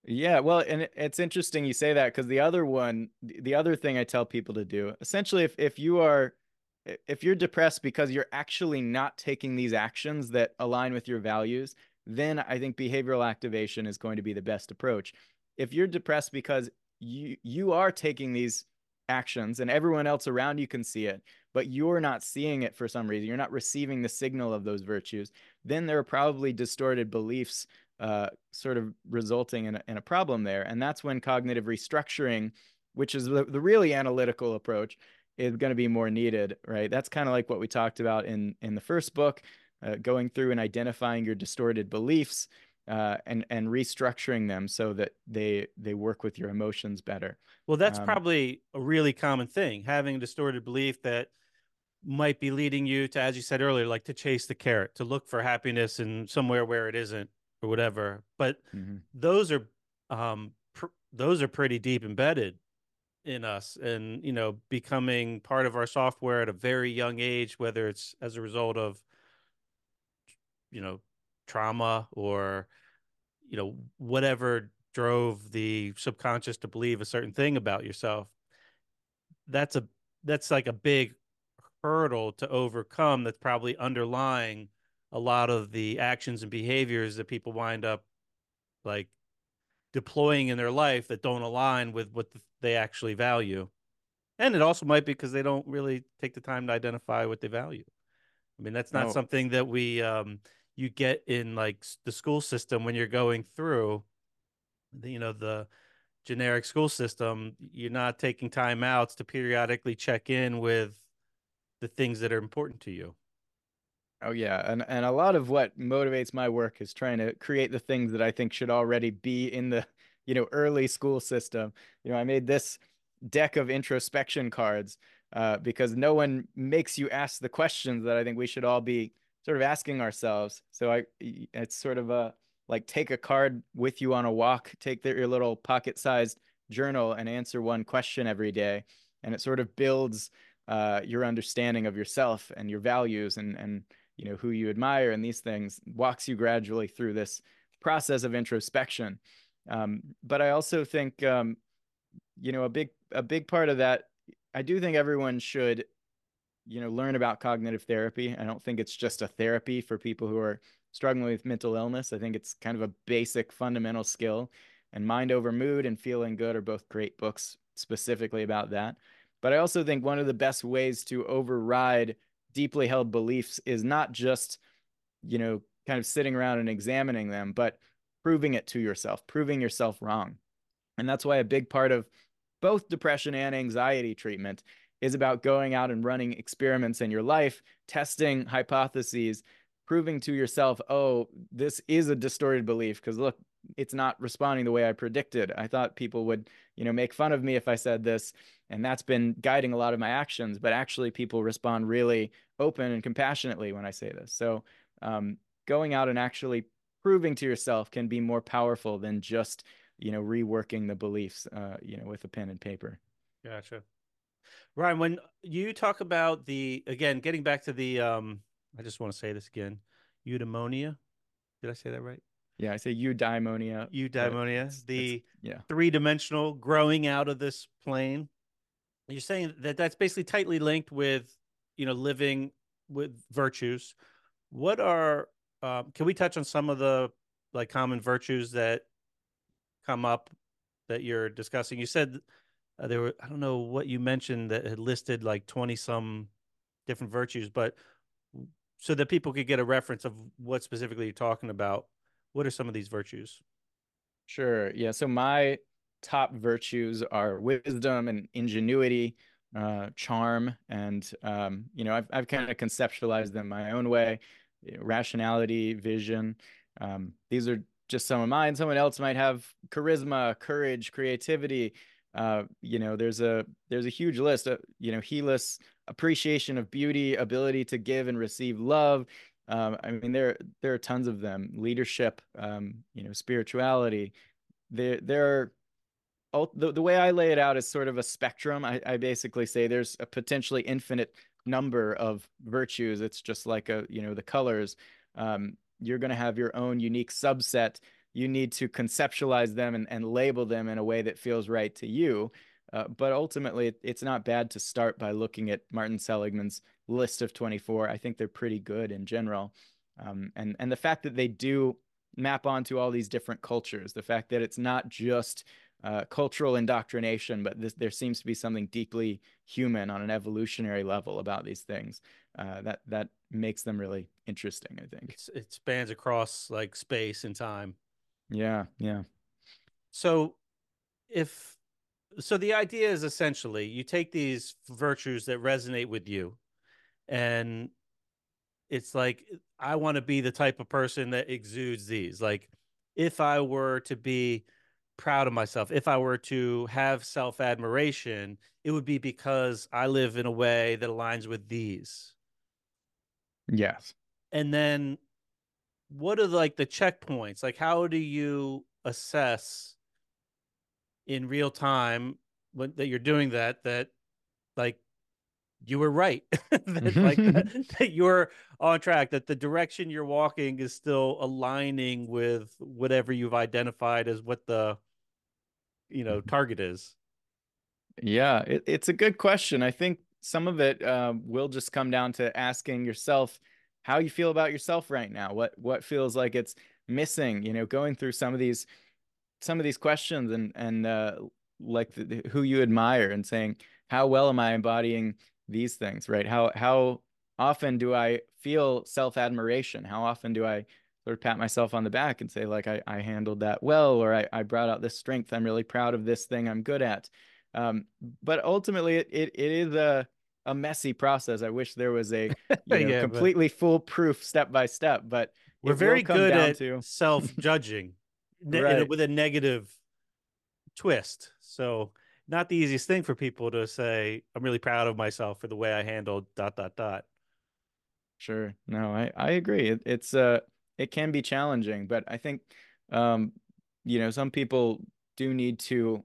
Yeah, well, and it's interesting you say that because the other one, the other thing I tell people to do, essentially, if if you are, if you're depressed because you're actually not taking these actions that align with your values, then I think behavioral activation is going to be the best approach. If you're depressed because you you are taking these actions and everyone else around you can see it, but you're not seeing it for some reason, you're not receiving the signal of those virtues, then there are probably distorted beliefs uh, sort of resulting in a, in a problem there. And that's when cognitive restructuring, which is the, the really analytical approach, is going to be more needed, right? That's kind of like what we talked about in in the first book, uh, going through and identifying your distorted beliefs uh, and and restructuring them so that they they work with your emotions better. Well, that's um, probably a really common thing, having a distorted belief that might be leading you to, as you said earlier, like to chase the carrot, to look for happiness in somewhere where it isn't or whatever. But mm-hmm. those are um pr- those are pretty deep embedded in us and you know becoming part of our software at a very young age whether it's as a result of you know trauma or you know whatever drove the subconscious to believe a certain thing about yourself that's a that's like a big hurdle to overcome that's probably underlying a lot of the actions and behaviors that people wind up like deploying in their life that don't align with what they actually value. And it also might be because they don't really take the time to identify what they value. I mean that's not no. something that we um you get in like the school system when you're going through the, you know the generic school system. You're not taking time outs to periodically check in with the things that are important to you oh yeah and and a lot of what motivates my work is trying to create the things that i think should already be in the you know early school system you know i made this deck of introspection cards uh, because no one makes you ask the questions that i think we should all be sort of asking ourselves. So I, it's sort of a like take a card with you on a walk, take your little pocket-sized journal, and answer one question every day, and it sort of builds uh, your understanding of yourself and your values and and you know who you admire and these things. Walks you gradually through this process of introspection. Um, but I also think um, you know a big a big part of that. I do think everyone should you know learn about cognitive therapy i don't think it's just a therapy for people who are struggling with mental illness i think it's kind of a basic fundamental skill and mind over mood and feeling good are both great books specifically about that but i also think one of the best ways to override deeply held beliefs is not just you know kind of sitting around and examining them but proving it to yourself proving yourself wrong and that's why a big part of both depression and anxiety treatment is about going out and running experiments in your life, testing hypotheses, proving to yourself, oh, this is a distorted belief. Because look, it's not responding the way I predicted. I thought people would, you know, make fun of me if I said this, and that's been guiding a lot of my actions. But actually, people respond really open and compassionately when I say this. So, um, going out and actually proving to yourself can be more powerful than just, you know, reworking the beliefs, uh, you know, with a pen and paper. Gotcha. Ryan, when you talk about the again, getting back to the um, I just want to say this again, eudaimonia. Did I say that right? Yeah, I say eudaimonia. Eudaimonia, the yeah. three-dimensional growing out of this plane. You're saying that that's basically tightly linked with, you know, living with virtues. What are um, can we touch on some of the like common virtues that come up that you're discussing? You said uh, there were I don't know what you mentioned that had listed like 20 some different virtues, but so that people could get a reference of what specifically you're talking about. What are some of these virtues? Sure. Yeah. So my top virtues are wisdom and ingenuity, uh, charm, and um, you know I've I've kind of conceptualized them my own way. Know, rationality, vision. Um, these are just some of mine. Someone else might have charisma, courage, creativity. Uh, you know, there's a there's a huge list. Of, you know, Helis appreciation of beauty, ability to give and receive love. Um, I mean, there there are tons of them. Leadership, um, you know, spirituality. There there are the, the way I lay it out is sort of a spectrum. I, I basically say there's a potentially infinite number of virtues. It's just like a you know the colors. Um, you're going to have your own unique subset. You need to conceptualize them and, and label them in a way that feels right to you. Uh, but ultimately, it's not bad to start by looking at Martin Seligman's list of 24. I think they're pretty good in general. Um, and, and the fact that they do map onto all these different cultures, the fact that it's not just uh, cultural indoctrination, but this, there seems to be something deeply human on an evolutionary level about these things. Uh, that that makes them really interesting. I think it's, it spans across like space and time. Yeah, yeah. So, if so the idea is essentially you take these virtues that resonate with you and it's like i want to be the type of person that exudes these like if i were to be proud of myself if i were to have self-admiration it would be because i live in a way that aligns with these. Yes. And then what are like the checkpoints? Like how do you assess in real time when, that you're doing that that like you were right that, like that, that, you're on track that the direction you're walking is still aligning with whatever you've identified as what the you know target is. Yeah it, it's a good question. I think some of it uh, will just come down to asking yourself how you feel about yourself right now what what feels like it's missing you know going through some of these some of these questions and and uh, like the, who you admire and saying how well am I embodying these things, right? How how often do I feel self admiration? How often do I sort of pat myself on the back and say like I, I handled that well or I, I brought out this strength. I'm really proud of this thing I'm good at. Um, but ultimately it, it, it is a a messy process. I wish there was a you know, yeah, completely foolproof step by step, but we're very good at to... self judging right. with a negative twist. So not the easiest thing for people to say, I'm really proud of myself for the way I handled dot dot dot. Sure. No, I, I agree. It, it's uh it can be challenging, but I think um you know, some people do need to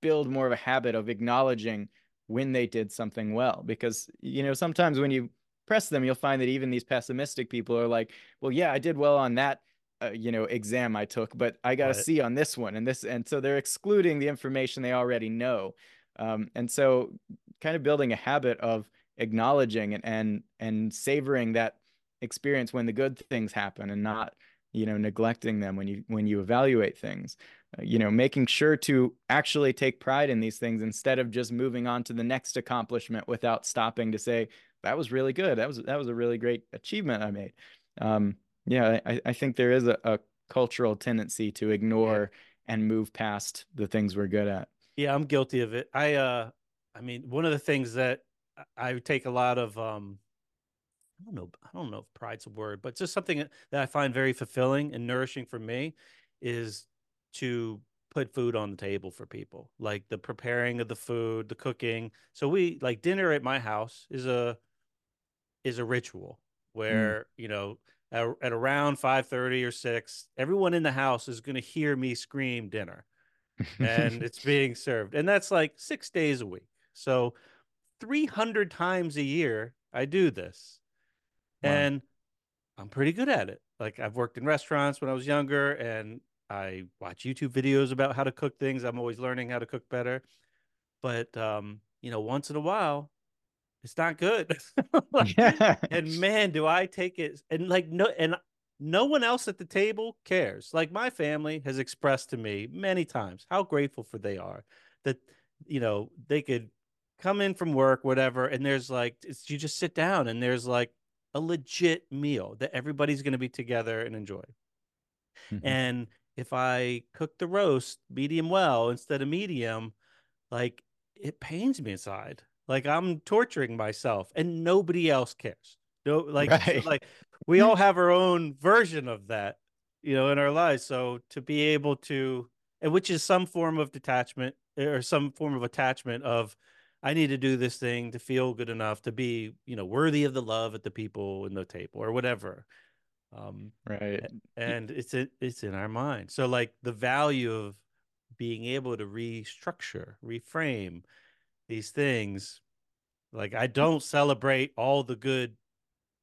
build more of a habit of acknowledging when they did something well because you know sometimes when you press them you'll find that even these pessimistic people are like well yeah i did well on that uh, you know exam I took, but I got a right. C on this one and this, and so they're excluding the information they already know, um, and so kind of building a habit of acknowledging and and and savoring that experience when the good things happen and not you know neglecting them when you when you evaluate things. Uh, you know making sure to actually take pride in these things instead of just moving on to the next accomplishment without stopping to say that was really good. That was that was a really great achievement i made. Um, yeah, I, I think there is a, a cultural tendency to ignore yeah. and move past the things we're good at. Yeah, I'm guilty of it. I uh I mean, one of the things that I take a lot of um I don't know I don't know if pride's a word, but just something that I find very fulfilling and nourishing for me is to put food on the table for people. Like the preparing of the food, the cooking. So we like dinner at my house is a is a ritual mm. where, mm. you know, at, at around 5.30 or 6 everyone in the house is going to hear me scream dinner. And it's being served. And that's like six days a week. So 300 times a year i do this. Wow. and i'm pretty good at it. Like i've worked in restaurants when i was younger and i watch youtube videos about how to cook things. I'm always learning how to cook better. But um you know once in a while it's not good. like, yeah. And man, do I take it and like no and no one else at the table cares. Like my family has expressed to me many times how grateful for they are that you know they could come in from work, whatever, and there's like you just sit down and there's like a legit meal that everybody's going to be together and enjoy. Mm-hmm. And if I cook the roast medium well instead of medium, like it pains me inside. Like I'm torturing myself and nobody else cares. No, like right. like we all have our own version of that, you know, in our lives. So to be able to and which is some form of detachment or some form of attachment of I need to do this thing to feel good enough to be, you know, worthy of the love at the people in the table or whatever. Um, right. And it's it, it's in our mind. So like the value of being able to restructure, reframe these things. Like I don't celebrate all the good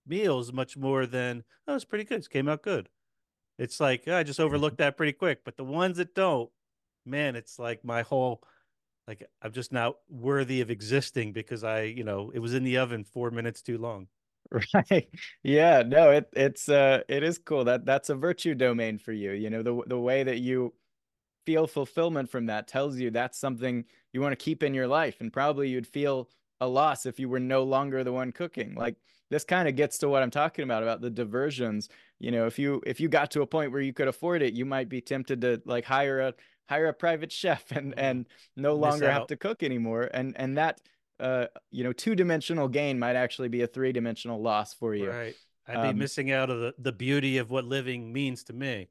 meals much more than oh, it's pretty good. It came out good. It's like I just overlooked that pretty quick. But the ones that don't, man, it's like my whole like I'm just not worthy of existing because I, you know, it was in the oven four minutes too long. Right. Yeah. No, it it's uh it is cool. That that's a virtue domain for you. You know, the the way that you feel fulfillment from that tells you that's something you want to keep in your life. And probably you'd feel a loss if you were no longer the one cooking. Like this kind of gets to what I'm talking about about the diversions. You know, if you if you got to a point where you could afford it, you might be tempted to like hire a hire a private chef and and no longer have to cook anymore. And and that uh, you know, two dimensional gain might actually be a three dimensional loss for you. Right. I'd be um, missing out of the, the beauty of what living means to me.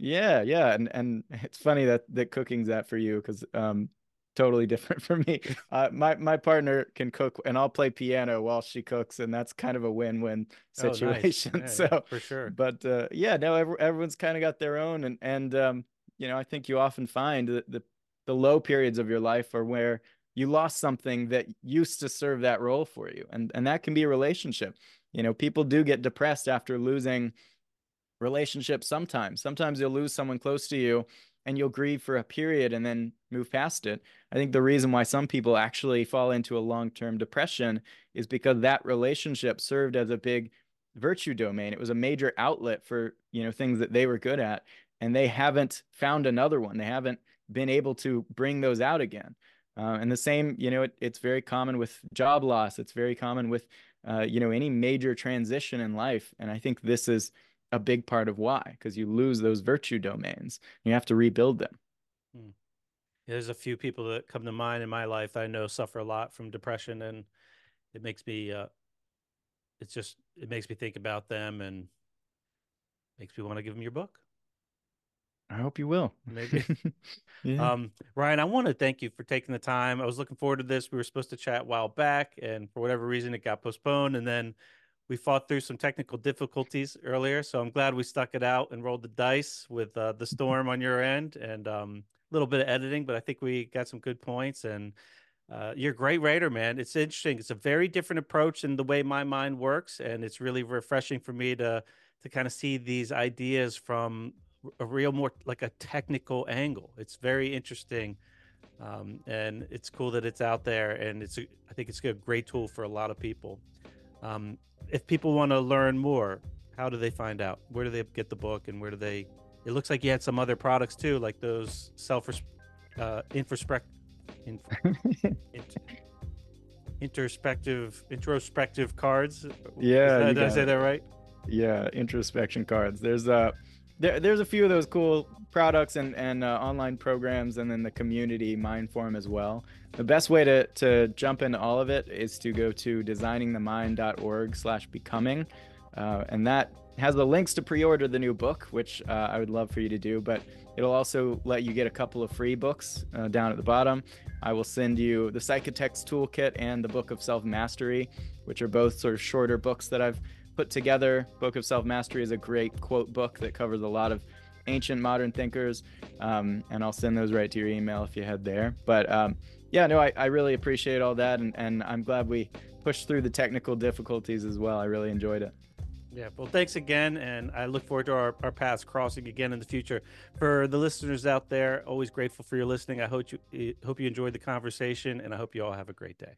Yeah, yeah, and and it's funny that that cooking's that for you because um, totally different for me. Uh, my my partner can cook, and I'll play piano while she cooks, and that's kind of a win win situation. Oh, nice. yeah, so yeah, for sure. But uh, yeah, no, every, everyone's kind of got their own, and and um, you know, I think you often find that the the low periods of your life are where you lost something that used to serve that role for you and and that can be a relationship you know people do get depressed after losing relationships sometimes. Sometimes you'll lose someone close to you and you'll grieve for a period and then move past it. I think the reason why some people actually fall into a long-term depression is because that relationship served as a big virtue domain. It was a major outlet for you know things that they were good at and they haven't found another one. They haven't been able to bring those out again. Uh, and the same, you know, it, it's very common with job loss. It's very common with, uh, you know, any major transition in life. And I think this is a big part of why, because you lose those virtue domains. You have to rebuild them. Hmm. There's a few people that come to mind in my life I know suffer a lot from depression, and it makes me, uh, it's just, it makes me think about them and makes me want to give them your book. I hope you will. Maybe. yeah. Um, Ryan, I want to thank you for taking the time. I was looking forward to this. We were supposed to chat a while back, and for whatever reason, it got postponed. And then we fought through some technical difficulties earlier. So I'm glad we stuck it out and rolled the dice with uh, the storm on your end and um, a little bit of editing, but I think we got some good points. And uh, you're a great writer, man. It's interesting. It's a very different approach in the way my mind works, and it's really refreshing for me to to kind of see these ideas from a real more like a technical angle. It's very interesting, um, and it's cool that it's out there. And it's a, I think it's a great tool for a lot of people. Um, if people want to learn more, how do they find out? Where do they get the book, and where do they? It looks like you had some other products too, like those self uh, introspect, in, introspective introspective cards. Yeah, that, did I say that right? Yeah, introspection cards. There's a uh there, there's a few of those cool products and, and uh, online programs and then the community mindform as well. The best way to, to jump into all of it is to go to designingthemind.org slash becoming uh, and that has the links to pre-order the new book which uh, i would love for you to do but it'll also let you get a couple of free books uh, down at the bottom. I will send you the psychotech toolkit and the book of self-mastery which are both sort of shorter books that i've put together. Book of Self Mastery is a great quote book that covers a lot of ancient modern thinkers. Um, and I'll send those right to your email if you head there. But um, yeah, no, I, I really appreciate all that. And, and I'm glad we pushed through the technical difficulties as well. I really enjoyed it. Yeah, well, thanks again, and I look forward to our, our paths crossing again in the future. For the listeners out there, always grateful for your listening. I hope you hope you enjoyed the conversation, and I hope you all have a great day.